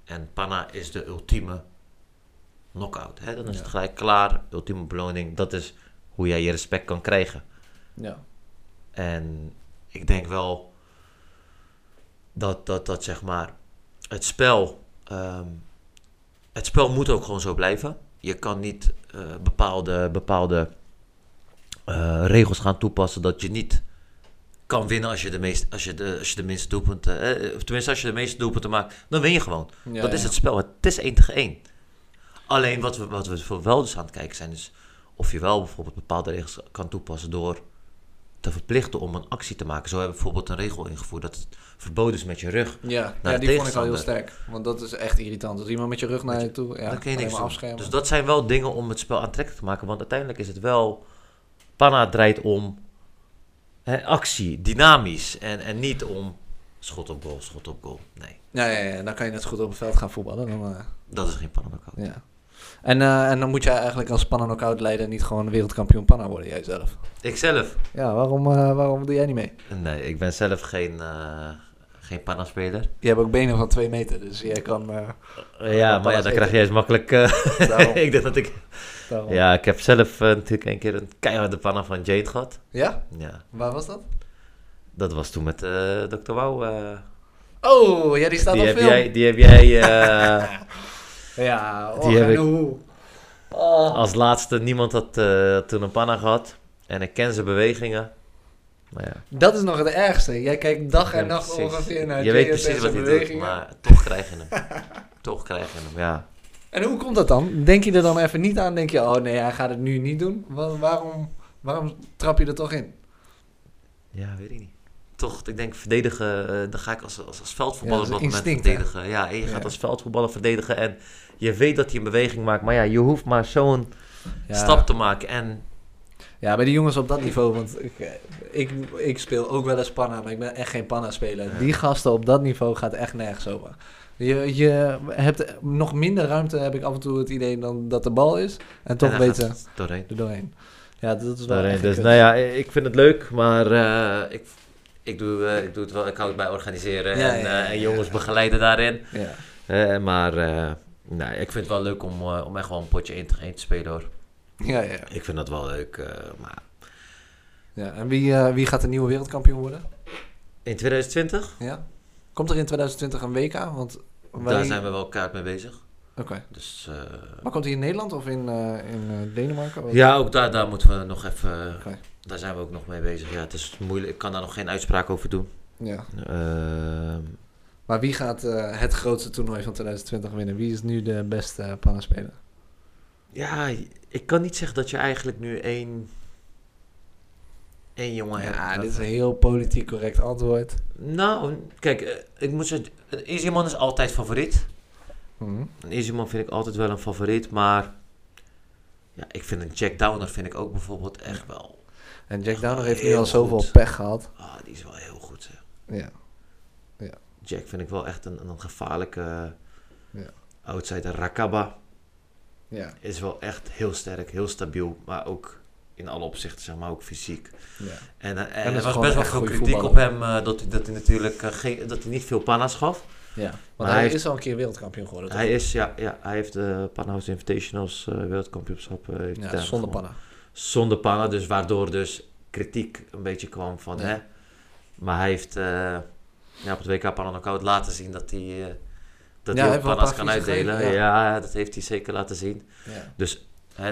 En Panna is de ultieme knockout. Hè? Dan is het gelijk klaar, ultieme beloning. Dat is hoe jij je respect kan krijgen. Ja. En ik denk wel dat, dat, dat zeg maar, het spel, ehm, het spel moet ook gewoon zo blijven. Je kan niet uh, bepaalde, bepaalde uh, regels gaan toepassen dat je niet kan winnen als je de, meest, als je de, als je de minste doelpunten... Eh, of tenminste, als je de meeste doelpunten maakt, dan win je gewoon. dat is het spel. Het is 1 tegen 1. Alleen wat we, wat we wel dus aan het kijken zijn, is of je wel bijvoorbeeld bepaalde regels kan toepassen door te verplichten om een actie te maken. Zo hebben we bijvoorbeeld een regel ingevoerd dat het verboden is met je rug. Ja, ja die vond ik al heel sterk. Want dat is echt irritant. Als iemand met je rug naar je toe. Ja, dan kun je niks afschermen. Dus dat zijn wel dingen om het spel aantrekkelijk te maken. Want uiteindelijk is het wel. Panna draait om hè, actie, dynamisch. En, en niet om schot op goal, schot op goal. Nee. Ja, ja, ja, dan kan je net goed op het veld gaan voetballen. Dan, uh... Dat is geen panna Ja. En, uh, en dan moet jij eigenlijk als panna knockout leider niet gewoon wereldkampioen panna worden, jij zelf. Ikzelf? Ja, waarom, uh, waarom doe jij niet mee? Nee, ik ben zelf geen, geen panna-speler. Je hebt ook benen van twee meter, dus jij kan... ja, maar ja, dan krijg je eens makkelijk... ik denk dat ik... Daarom. Ja, ik heb zelf natuurlijk een keer een keiharde panna van Jade gehad. Ja? Ja. Waar was dat? Dat was toen met Dr. Wouw. Oh, ja, die staat die op heb film. Jij, die heb jij... Ja, oh, die heb ik oh. als laatste. Niemand had uh, toen een panna gehad. En ik ken zijn bewegingen. Maar ja. Dat is nog het ergste. Jij kijkt dag en nacht ongeveer naar Je weet precies wat hij doet, maar toch krijg je hem. toch krijg je hem, ja. En hoe komt dat dan? Denk je er dan even niet aan? Denk je, oh nee, hij gaat het nu niet doen? Waarom, waarom trap je er toch in? Ja, weet ik niet toch, ik denk verdedigen, uh, dan ga ik als, als, als veldvoetballer ja, op dat moment verdedigen. Ja, en je gaat als veldvoetballer verdedigen en je weet dat hij een beweging maakt, maar ja, je hoeft maar zo'n stap te maken en... Ja, bij die jongens op dat niveau, want ik, ik, ik speel ook wel eens panna, maar ik ben echt geen panna-speler. Die gasten op dat niveau gaat echt nergens over. Je, je hebt nog minder ruimte, heb ik af en toe het idee, dan dat de bal is. En toch weten doorheen. doorheen. Ja, dat is wel doorheen. Dus nou ja, ik vind het leuk, maar uh, ik ik doe, uh, ik doe het wel, ik hou het bij organiseren en, uh, en, jongens begeleiden daarin. Uh, maar nee, ik vind het wel leuk om, om echt gewoon een potje 1 tegen 1 te spelen hoor. Ja, ja. Ik vind dat wel leuk. maar... Ja, en wie, wie gaat de nieuwe wereldkampioen worden? In 2020? Ja. Komt er in 2020 een WK? Want wij... Daar zijn we wel kaart mee bezig. Oké. Okay. Dus, maar komt hij in Nederland of in, in Denemarken? Ja, ook daar, daar moeten we nog even... Okay daar zijn we ook nog mee bezig. Ja, het is moeilijk. Ik kan daar nog geen uitspraak over doen. Ja. Uh, maar wie gaat uh, het grootste toernooi van 2020 winnen? Wie is nu de beste pannenspeler? Ja, ik kan niet zeggen dat je eigenlijk nu één, één jongen ja, hebt. Ja, dit is een heel politiek correct antwoord. Nou, kijk, eh, ik moet zeggen, Easyman is altijd favoriet. Mm. Easyman vind ik altijd wel een favoriet, maar ja, ik vind een Jack Downer vind ik ook bijvoorbeeld echt wel en Jack Downer heeft nu al zoveel pech gehad. Ah, die is wel heel goed, zeg. Ja. ja. Jack vind ik wel echt een, een gevaarlijke ja. outsider. Rakaba ja. is wel echt heel sterk, heel stabiel, maar ook in alle opzichten, zeg maar, ook fysiek. Ja. En, en, en er was best wel veel kritiek op hem uh, dat, hij, dat hij natuurlijk uh, geen, dat hij niet veel panna's gaf. Ja, want hij, hij is al een keer wereldkampioen geworden. Hij is, ja, ja, hij heeft de Panhouse Invitationals uh, wereldkampioenschap. ja, zonder panna zonder pannen, dus waardoor dus kritiek een beetje kwam van, hè. Maar hij heeft uh, ja, op het WK Pannen Knockout laten zien dat hij, uh, dat ja, hij panna's kan uitdelen. ja. ja. dat heeft hij zeker laten zien. Ja. Dus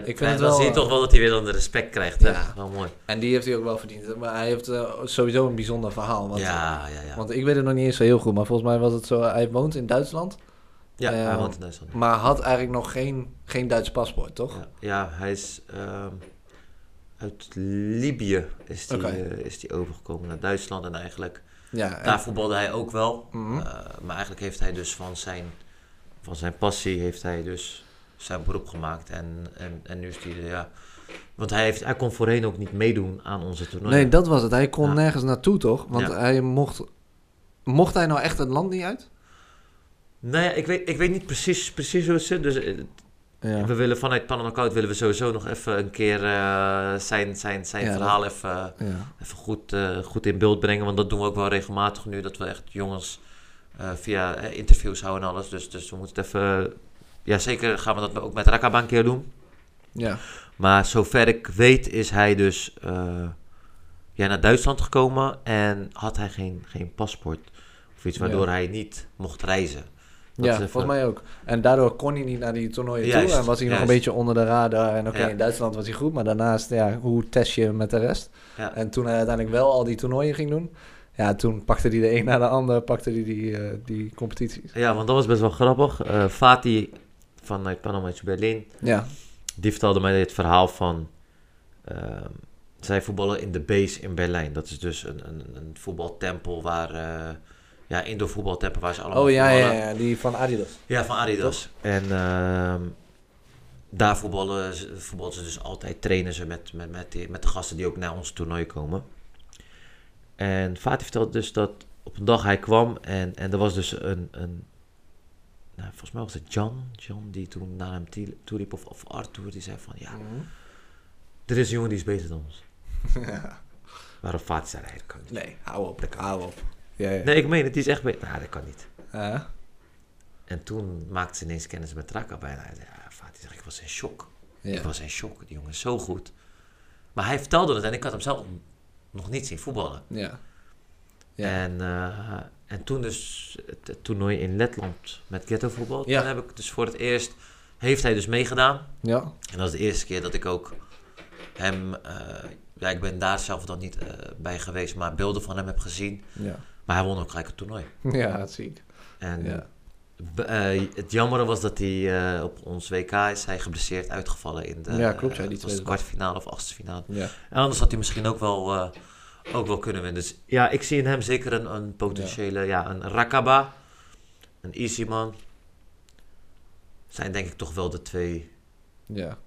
ik vind het dan wel, zie je toch wel dat hij weer dan de respect krijgt. Hè? Ja. Wel mooi. En die heeft hij ook wel verdiend. Maar hij heeft uh, sowieso een bijzonder verhaal. Want, ja, ja, ja. Want ik weet het nog niet eens zo heel goed. Maar volgens mij was het zo... Hij woont in Duitsland. Ja, uh, hij woont in Duitsland. Maar had eigenlijk nog geen, geen Duits paspoort, toch? Ja, ja hij is... Uh, uit Libië is die, okay. uh, is die overgekomen naar Duitsland. En eigenlijk, ja, en... daar voetbalde hij ook wel. Mm -hmm. uh, maar eigenlijk heeft hij dus van zijn, van zijn passie, heeft hij dus zijn beroep gemaakt. En, en, en nu is hij, ja... Want hij, heeft, hij kon voorheen ook niet meedoen aan onze toernooi. Nee, dat was het. Hij kon ja. nergens naartoe, toch? Want ja. hij mocht... Mocht hij nou echt het land niet uit? Nee, nou ik weet, ik weet niet precies, precies hoe het zit. Dus eh, ja. We willen vanuit Panama willen we sowieso nog even een keer uh, zijn, zijn, zijn ja, verhaal even, ja. even goed, uh, goed in beeld brengen. Want dat doen we ook wel regelmatig nu. Dat we echt jongens uh, via interviews houden en alles. Dus, dus we moeten het even... Ja, zeker gaan we dat ook met Rakaba een keer doen. Ja. Maar zover ik weet is hij dus ja, naar Duitsland gekomen. En had hij geen, geen paspoort of iets waardoor hij niet mocht reizen. Ja, volgens mij ook. En daardoor kon hij niet naar die toernooien toe. En was hij nog een beetje onder de radar. En oké, in Duitsland was hij goed. Maar daarnaast, ja, hoe test je met de rest? Ja. En toen hij uiteindelijk wel al die toernooien ging doen... Ja, toen pakte hij de een na de ander, pakte hij die, uh, die competities. Ja, want dat was best wel grappig. Uh, Fatih vanuit Panama Berlin... Ja. Die vertelde mij het verhaal van... Uh, zij voetballen in de base in Berlijn. Dat is dus een, een, een voetbaltempel waar ja, indoor voetbaltempel waar ze allemaal Oh ja, ja, ja, die van Adidas. Ja, van Adidas. En uh, daar voetballen, voetballen ze dus altijd, trainen ze met, met, met, die, met de gasten die ook naar ons toernooi komen. En Fatih vertelde dus dat op een dag hij kwam en, en er was dus een, een nou, volgens mij was het John, John die toen naar hem toeliep, of, of Arthur, die zei van ja, mm er is een jongen die is beter dan ons. ja. Waarop Fatih zei, nee, kan niet. Nee, hou op, hou op. Ja, ja. Nee, ik meen het, die is echt. Nou, dat kan niet. En toen maakte ze ineens kennis met Traka bijna. Ja, Fatih zegt, ik was in shock. Ik was in shock, die jongen is zo goed. Maar hij vertelde het en ik had hem zelf nog niet zien voetballen. Ja. ja. En, uh, en toen dus het, toernooi in Letland met ghetto voetbal. Ja. Toen heb ik dus voor het eerst, heeft hij dus meegedaan. Ja. En dat is de eerste keer dat ik ook hem, uh, ja, ik ben daar zelf dan niet uh, bij geweest, maar beelden van hem heb gezien. Ja. Maar hij won ook gelijk het toernooi. Ja, dat zie ik. En ja. Uh, het jammere was dat hij op ons WK is hij geblesseerd uitgevallen in de ja, klopt, ja, die tweede kwartfinale of achtste finale. Ja. En anders had hij misschien ook wel, ook wel kunnen winnen. Dus ja, ik zie in hem zeker een, een potentiële, ja. ja. een Rakaba, een Easy man. Zijn denk ik toch wel de twee ja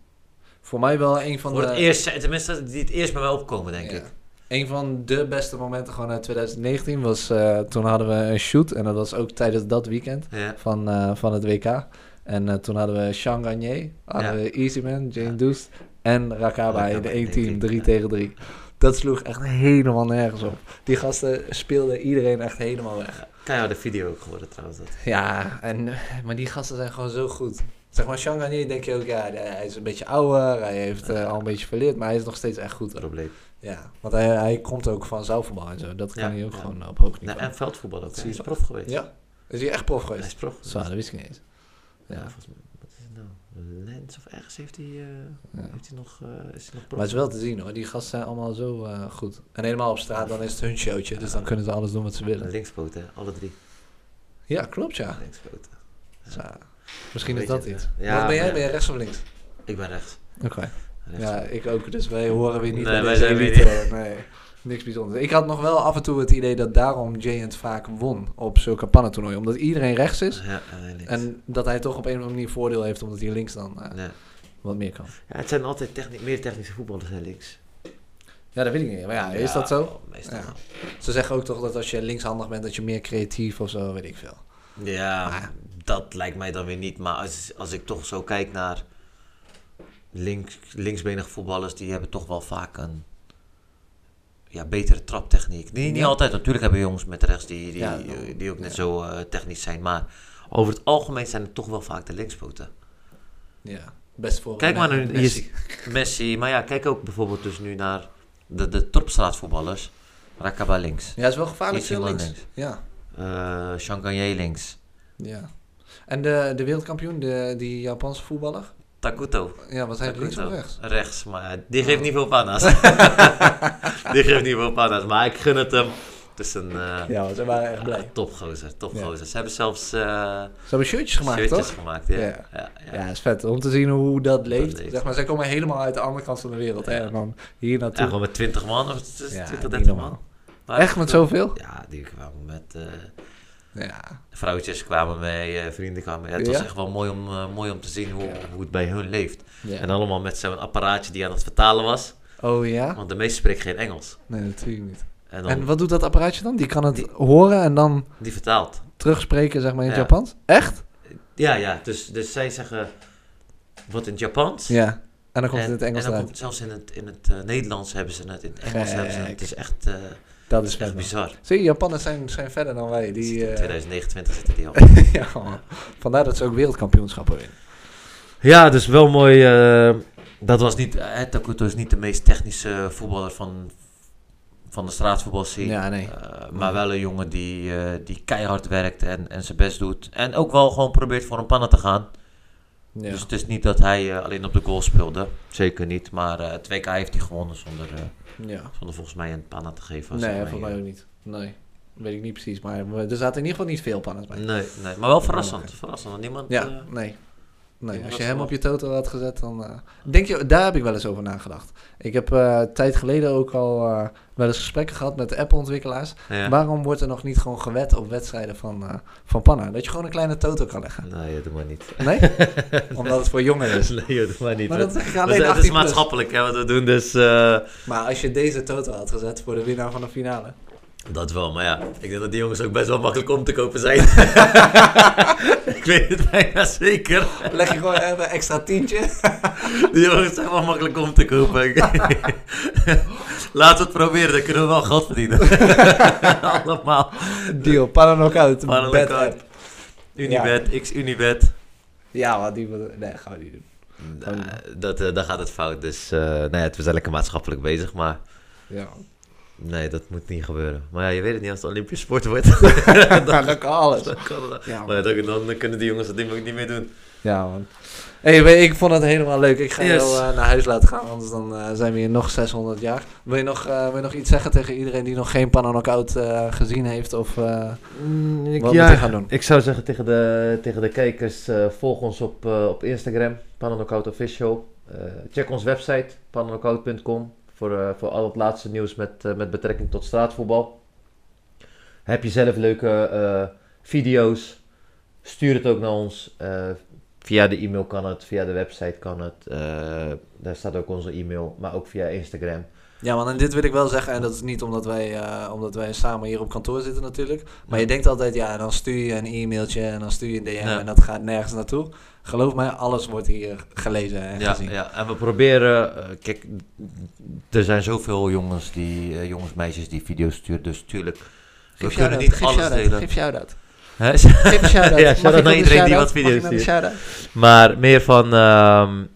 voor mij wel een van Voor de... het eerst, tenminste, die het eerst bij mij opkomen, denk ik. Een van de beste momenten gewoon uit 2019 was... Uh, toen hadden we een shoot. En dat was ook tijdens dat weekend van, uh, van het WK. En uh, toen hadden we Sean Gagné, hadden we Easyman, Jane ja. Doest en Rakaba in de één team, 3 tegen 3. Dat sloeg echt helemaal nergens op. Die gasten speelden iedereen echt helemaal weg. Kan de video ook geworden trouwens. Dat. Ja, en, maar die gasten zijn gewoon zo goed. Zeg maar, Sean Garnier denk je ook, ja, hij is een beetje ouder, hij heeft al een beetje verleerd, maar hij is nog steeds echt goed. Probleem. Ja, want hij, hij komt ook van zaalvoetbal en zo, dat kan hij ook gewoon op hoog niveau. Ja, en veldvoetbal ook, hij is prof geweest. Ja, is hij echt prof geweest? Hij is prof Zo, dat wist ik niet eens. Ja, volgens mij, wat is het nou? Lens of ergens heeft hij, uh, heeft hij nog, uh, is hij nog prof. Maar het is wel te zien hoor, die gasten zijn allemaal zo goed. En helemaal op straat, dan is het hun showtje, dus dan kunnen ze alles doen wat ze willen. Linkspoten, alle drie. Ja, klopt ja. Linkspoten. Zo. Misschien is dat iets. Ja, Wat ben jij? Ben jij rechts of links? Ik ben rechts. Oké. Ja, ik ook. Dus wij horen weer niet nee, wij zijn elite. Nee, niks bijzonders. Ik had nog wel af en toe het idee dat daarom Giant vaak won op zulke pannentoernooien. Omdat iedereen rechts is. Ja, en dat hij toch op een of andere manier voordeel heeft omdat hij links dan uh, wat meer kan. Ja, het zijn altijd techni meer technische voetballers dan links. Ja, dat weet ik niet. Maar ja, is dat zo? Meestal ja. Ze zeggen ook toch dat als je linkshandig bent, dat je meer creatief of zo, weet ik veel. Ja, dat lijkt mij dan weer niet. Maar als, als ik toch zo kijk naar links, linksbenige voetballers, die hebben toch wel vaak een ja, betere traptechniek. Niet, niet altijd, natuurlijk hebben jongens met rechts die, die, die ook net zo uh, technisch zijn. Maar over het algemeen zijn het toch wel vaak de linkspoten. Ja, best voor Kijk maar naar Messi. Messi. Maar ja, kijk ook bijvoorbeeld dus nu naar de, de topstraatvoetballers. Rakaba links. Ja, is wel gevaarlijk veel links. links. Ja. Uh, links. Ja. En de, de wereldkampioen, de, die Japanse voetballer? Takuto. Ja, wat hij links of rechts? Rechts, maar die geeft niet veel panna's. die geeft niet veel panna's, maar ik gun het hem. Het is een... Uh, ja, ze waren echt blij. Uh, topgozer, topgozer. Ze hebben zelfs... Uh, ze hebben shirtjes gemaakt, shirtjes toch? gemaakt, ja. Ja. ja. ja, is vet. Om te zien hoe dat leeft. Zeg maar, zij komen helemaal uit de andere kant van de wereld. Hè? En dan hier naartoe. Ja, gewoon met 20 man of 20, 30 man. Maar echt met zoveel? Ja, die kwamen met... Ja. Vrouwtjes kwamen mee, uh, vrienden kwamen mee. het was echt wel mooi om, uh, mooi om te zien hoe, hoe het bij hun leeft. En allemaal met zo'n apparaatje die aan het vertalen was. Oh ja? Want de meeste spreken geen Engels. Nee, natuurlijk niet. En, dan, en, wat doet dat apparaatje dan? Die kan het horen en dan... Die vertaalt. Terugspreken, zeg maar, in het Japans? Echt? Ja, ja. Dus, dus zij zeggen wat in het Japans. Ja. En dan komt het in het Engels En dan komt zelfs in het, in het uh, Nederlands hebben ze het, in het Engels hebben ze het. Het is echt... Dat is echt bizar. Zie je, Japanners zijn, zijn verder dan wij. Die, uh... 2029 zitten die al. ja, vandaar dat ze ook wereldkampioenschappen winnen. Ja, dus wel mooi. Uh, dat was niet, uh, Takuto is niet de meest technische voetballer van, van de straatvoetbalscene. Ja, nee. Uh, maar wel een jongen die, uh, die keihard werkt en, en zijn best doet. En ook wel gewoon probeert voor een pannen te gaan. Ja. Dus het is niet dat hij alleen op de goal speelde. Zeker niet. Maar uh, 2K heeft hij gewonnen zonder, ja. zonder volgens mij een panna te geven. Nee, volgens mij ook niet. Nee. Weet ik niet precies, maar er zaten in ieder geval niet veel pannas bij. Nee, nee maar wel verrassend. Verrassend, niemand... Ja, nee. Nee, als je hem op je toto had gezet, dan... Uh, denk je, daar heb ik wel eens over nagedacht. Ik heb uh, tijd geleden ook al uh, wel eens gesprekken gehad met. Ja. Waarom wordt er nog niet gewoon gewet op wedstrijden van, van Panna? Dat je gewoon een kleine toto kan leggen. Nee, doe maar niet. Nee? Omdat het voor jongeren is. Nee, doe maar niet. Maar dat is alleen Het is maatschappelijk, hè, wat we doen, dus... Maar als je deze toto had gezet voor de winnaar van de finale... Dat wel, maar ja, ik denk dat die jongens ook best wel makkelijk om te kopen zijn. ik weet het bijna zeker. Leg je gewoon even een extra tientje. die jongens zijn wel makkelijk om te kopen. Laten we het proberen, dan kunnen we wel geld verdienen. Allemaal. Deal, Paranockout. Paranockout. Unibet, ja. X Unibet. Ja, maar die nee, gaan we niet doen. Nah, dat, uh, dan gaat het fout. Dus uh, nou ja, we zijn lekker maatschappelijk bezig, maar... Ja. Nee, dat moet niet gebeuren. Maar ja, je weet het niet als het Olympisch sport wordt. dan, dan kan alles. Dan kan Ja, maar dan, dan, kunnen die jongens dat ding ook niet meer doen. Ja, man. Hey, ik vond het helemaal leuk. Ik ga yes. jou uh, naar huis laten gaan, anders dan uh, zijn we hier nog 600 jaar. Wil je nog, uh, wil je nog iets zeggen tegen iedereen die nog geen Panna Knockout gezien heeft? Of mm, ik, wat ja, moet gaan doen? Ik zou zeggen tegen de, tegen de kijkers, volg ons op, op Instagram, Panna Knockout Official. check ons website, pannaknock.com voor, uh, voor al het laatste nieuws met, uh, met betrekking tot straatvoetbal. Heb je zelf leuke uh, video's? Stuur het ook naar ons. via de e-mail kan het, via de website kan het. daar staat ook onze e-mail, maar ook via Instagram. Ja, want en dit wil ik wel zeggen, en dat is niet omdat wij, uh, omdat wij samen hier op kantoor zitten natuurlijk. Maar je denkt altijd, ja, dan stuur je een e-mailtje en dan stuur je een DM ja. en dat gaat nergens naartoe. Geloof mij, alles wordt hier gelezen en ja, gezien. Ja, en we proberen, uh, kijk, er zijn zoveel jongens, die, uh, jongens, meisjes die video's sturen, dus tuurlijk, we geef kunnen niet geef alles delen. Geef jou dat. He? Geef een shout-out. ja, shout-out naar iedereen die wat video's stuurt. Maar meer van... Um,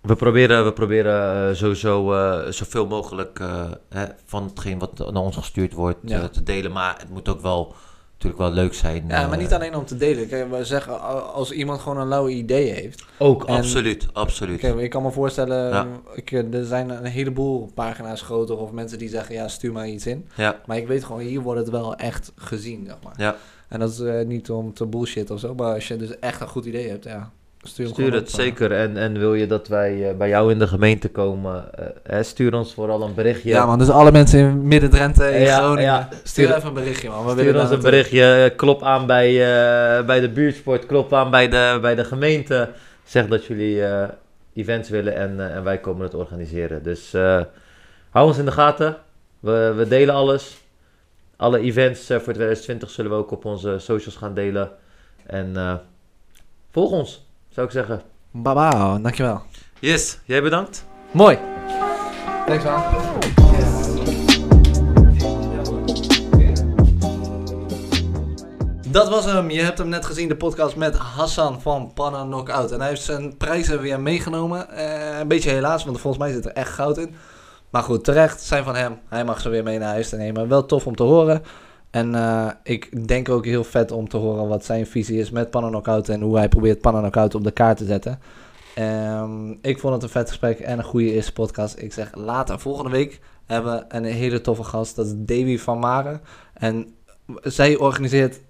we proberen, we proberen uh, sowieso uh, zoveel mogelijk uh, hè, van hetgeen wat naar ons gestuurd wordt ja. te delen. Maar het moet ook wel natuurlijk wel leuk zijn. Ja, maar niet alleen om te delen. Kijk, we zeggen als iemand gewoon een lauwe idee heeft. Ook, en, absoluut, absoluut. Kijk, ik kan me voorstellen, ja. ik, er zijn een heleboel pagina's groter of mensen die zeggen, ja, stuur maar iets in. Ja. Maar ik weet gewoon, hier wordt het wel echt gezien, zeg maar. Ja. En dat is niet om te bullshit of zo, maar als je dus echt een goed idee hebt, ja, Stuur, stuur het, zeker. En, en wil je dat wij uh, bij jou in de gemeente komen, uh, stuur ons vooral een berichtje. Ja man, dus alle mensen in Midden-Drenthe, in ja, Groningen, ja. stuur even een berichtje man. We stuur ons een berichtje, klop aan bij, uh, bij de buurtsport, klop aan bij de, bij de gemeente. Zeg dat jullie events willen en, en wij komen het organiseren. Dus hou ons in de gaten. We, we delen alles. Alle events voor 2020 zullen we ook op onze socials gaan delen. En volg ons zou ik zeggen. Baba, dankjewel. Yes, jij bedankt. Mooi. Thanks man. Dat was hem. Je hebt hem net gezien, de podcast met Hassan van Panna Knockout. En hij heeft zijn prijzen weer meegenomen. Eh, een beetje helaas, want volgens mij zit er echt goud in. Maar goed, terecht, zijn van hem. Hij mag ze weer mee naar huis te nemen. Wel tof om te horen. En uh, ik denk ook heel vet om te horen wat zijn visie is met Panna Knockout en hoe hij probeert Panna Knockout op de kaart te zetten. Um, ik vond het een vet gesprek en een goede eerste podcast. Ik zeg later, volgende week hebben we een hele toffe gast. Dat is Davy van Maren. En zij organiseert,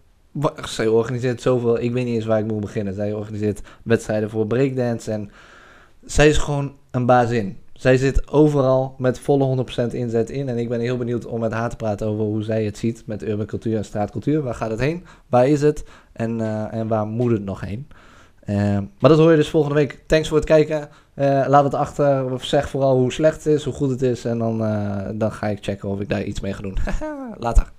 zij organiseert zoveel, ik weet niet eens waar ik moet beginnen. Zij organiseert wedstrijden voor breakdance en zij is gewoon een baas in. Zij zit overal met volle 100% inzet in. En ik ben heel benieuwd om met haar te praten over hoe zij het ziet met urban cultuur en straatcultuur. Waar gaat het heen? Waar is het? En, uh, en waar moet het nog heen? Uh, maar dat hoor je dus volgende week. Thanks voor het kijken. Uh, laat het achter. Zeg vooral hoe slecht het is, hoe goed het is. En dan, dan ga ik checken of ik daar iets mee ga doen. Later.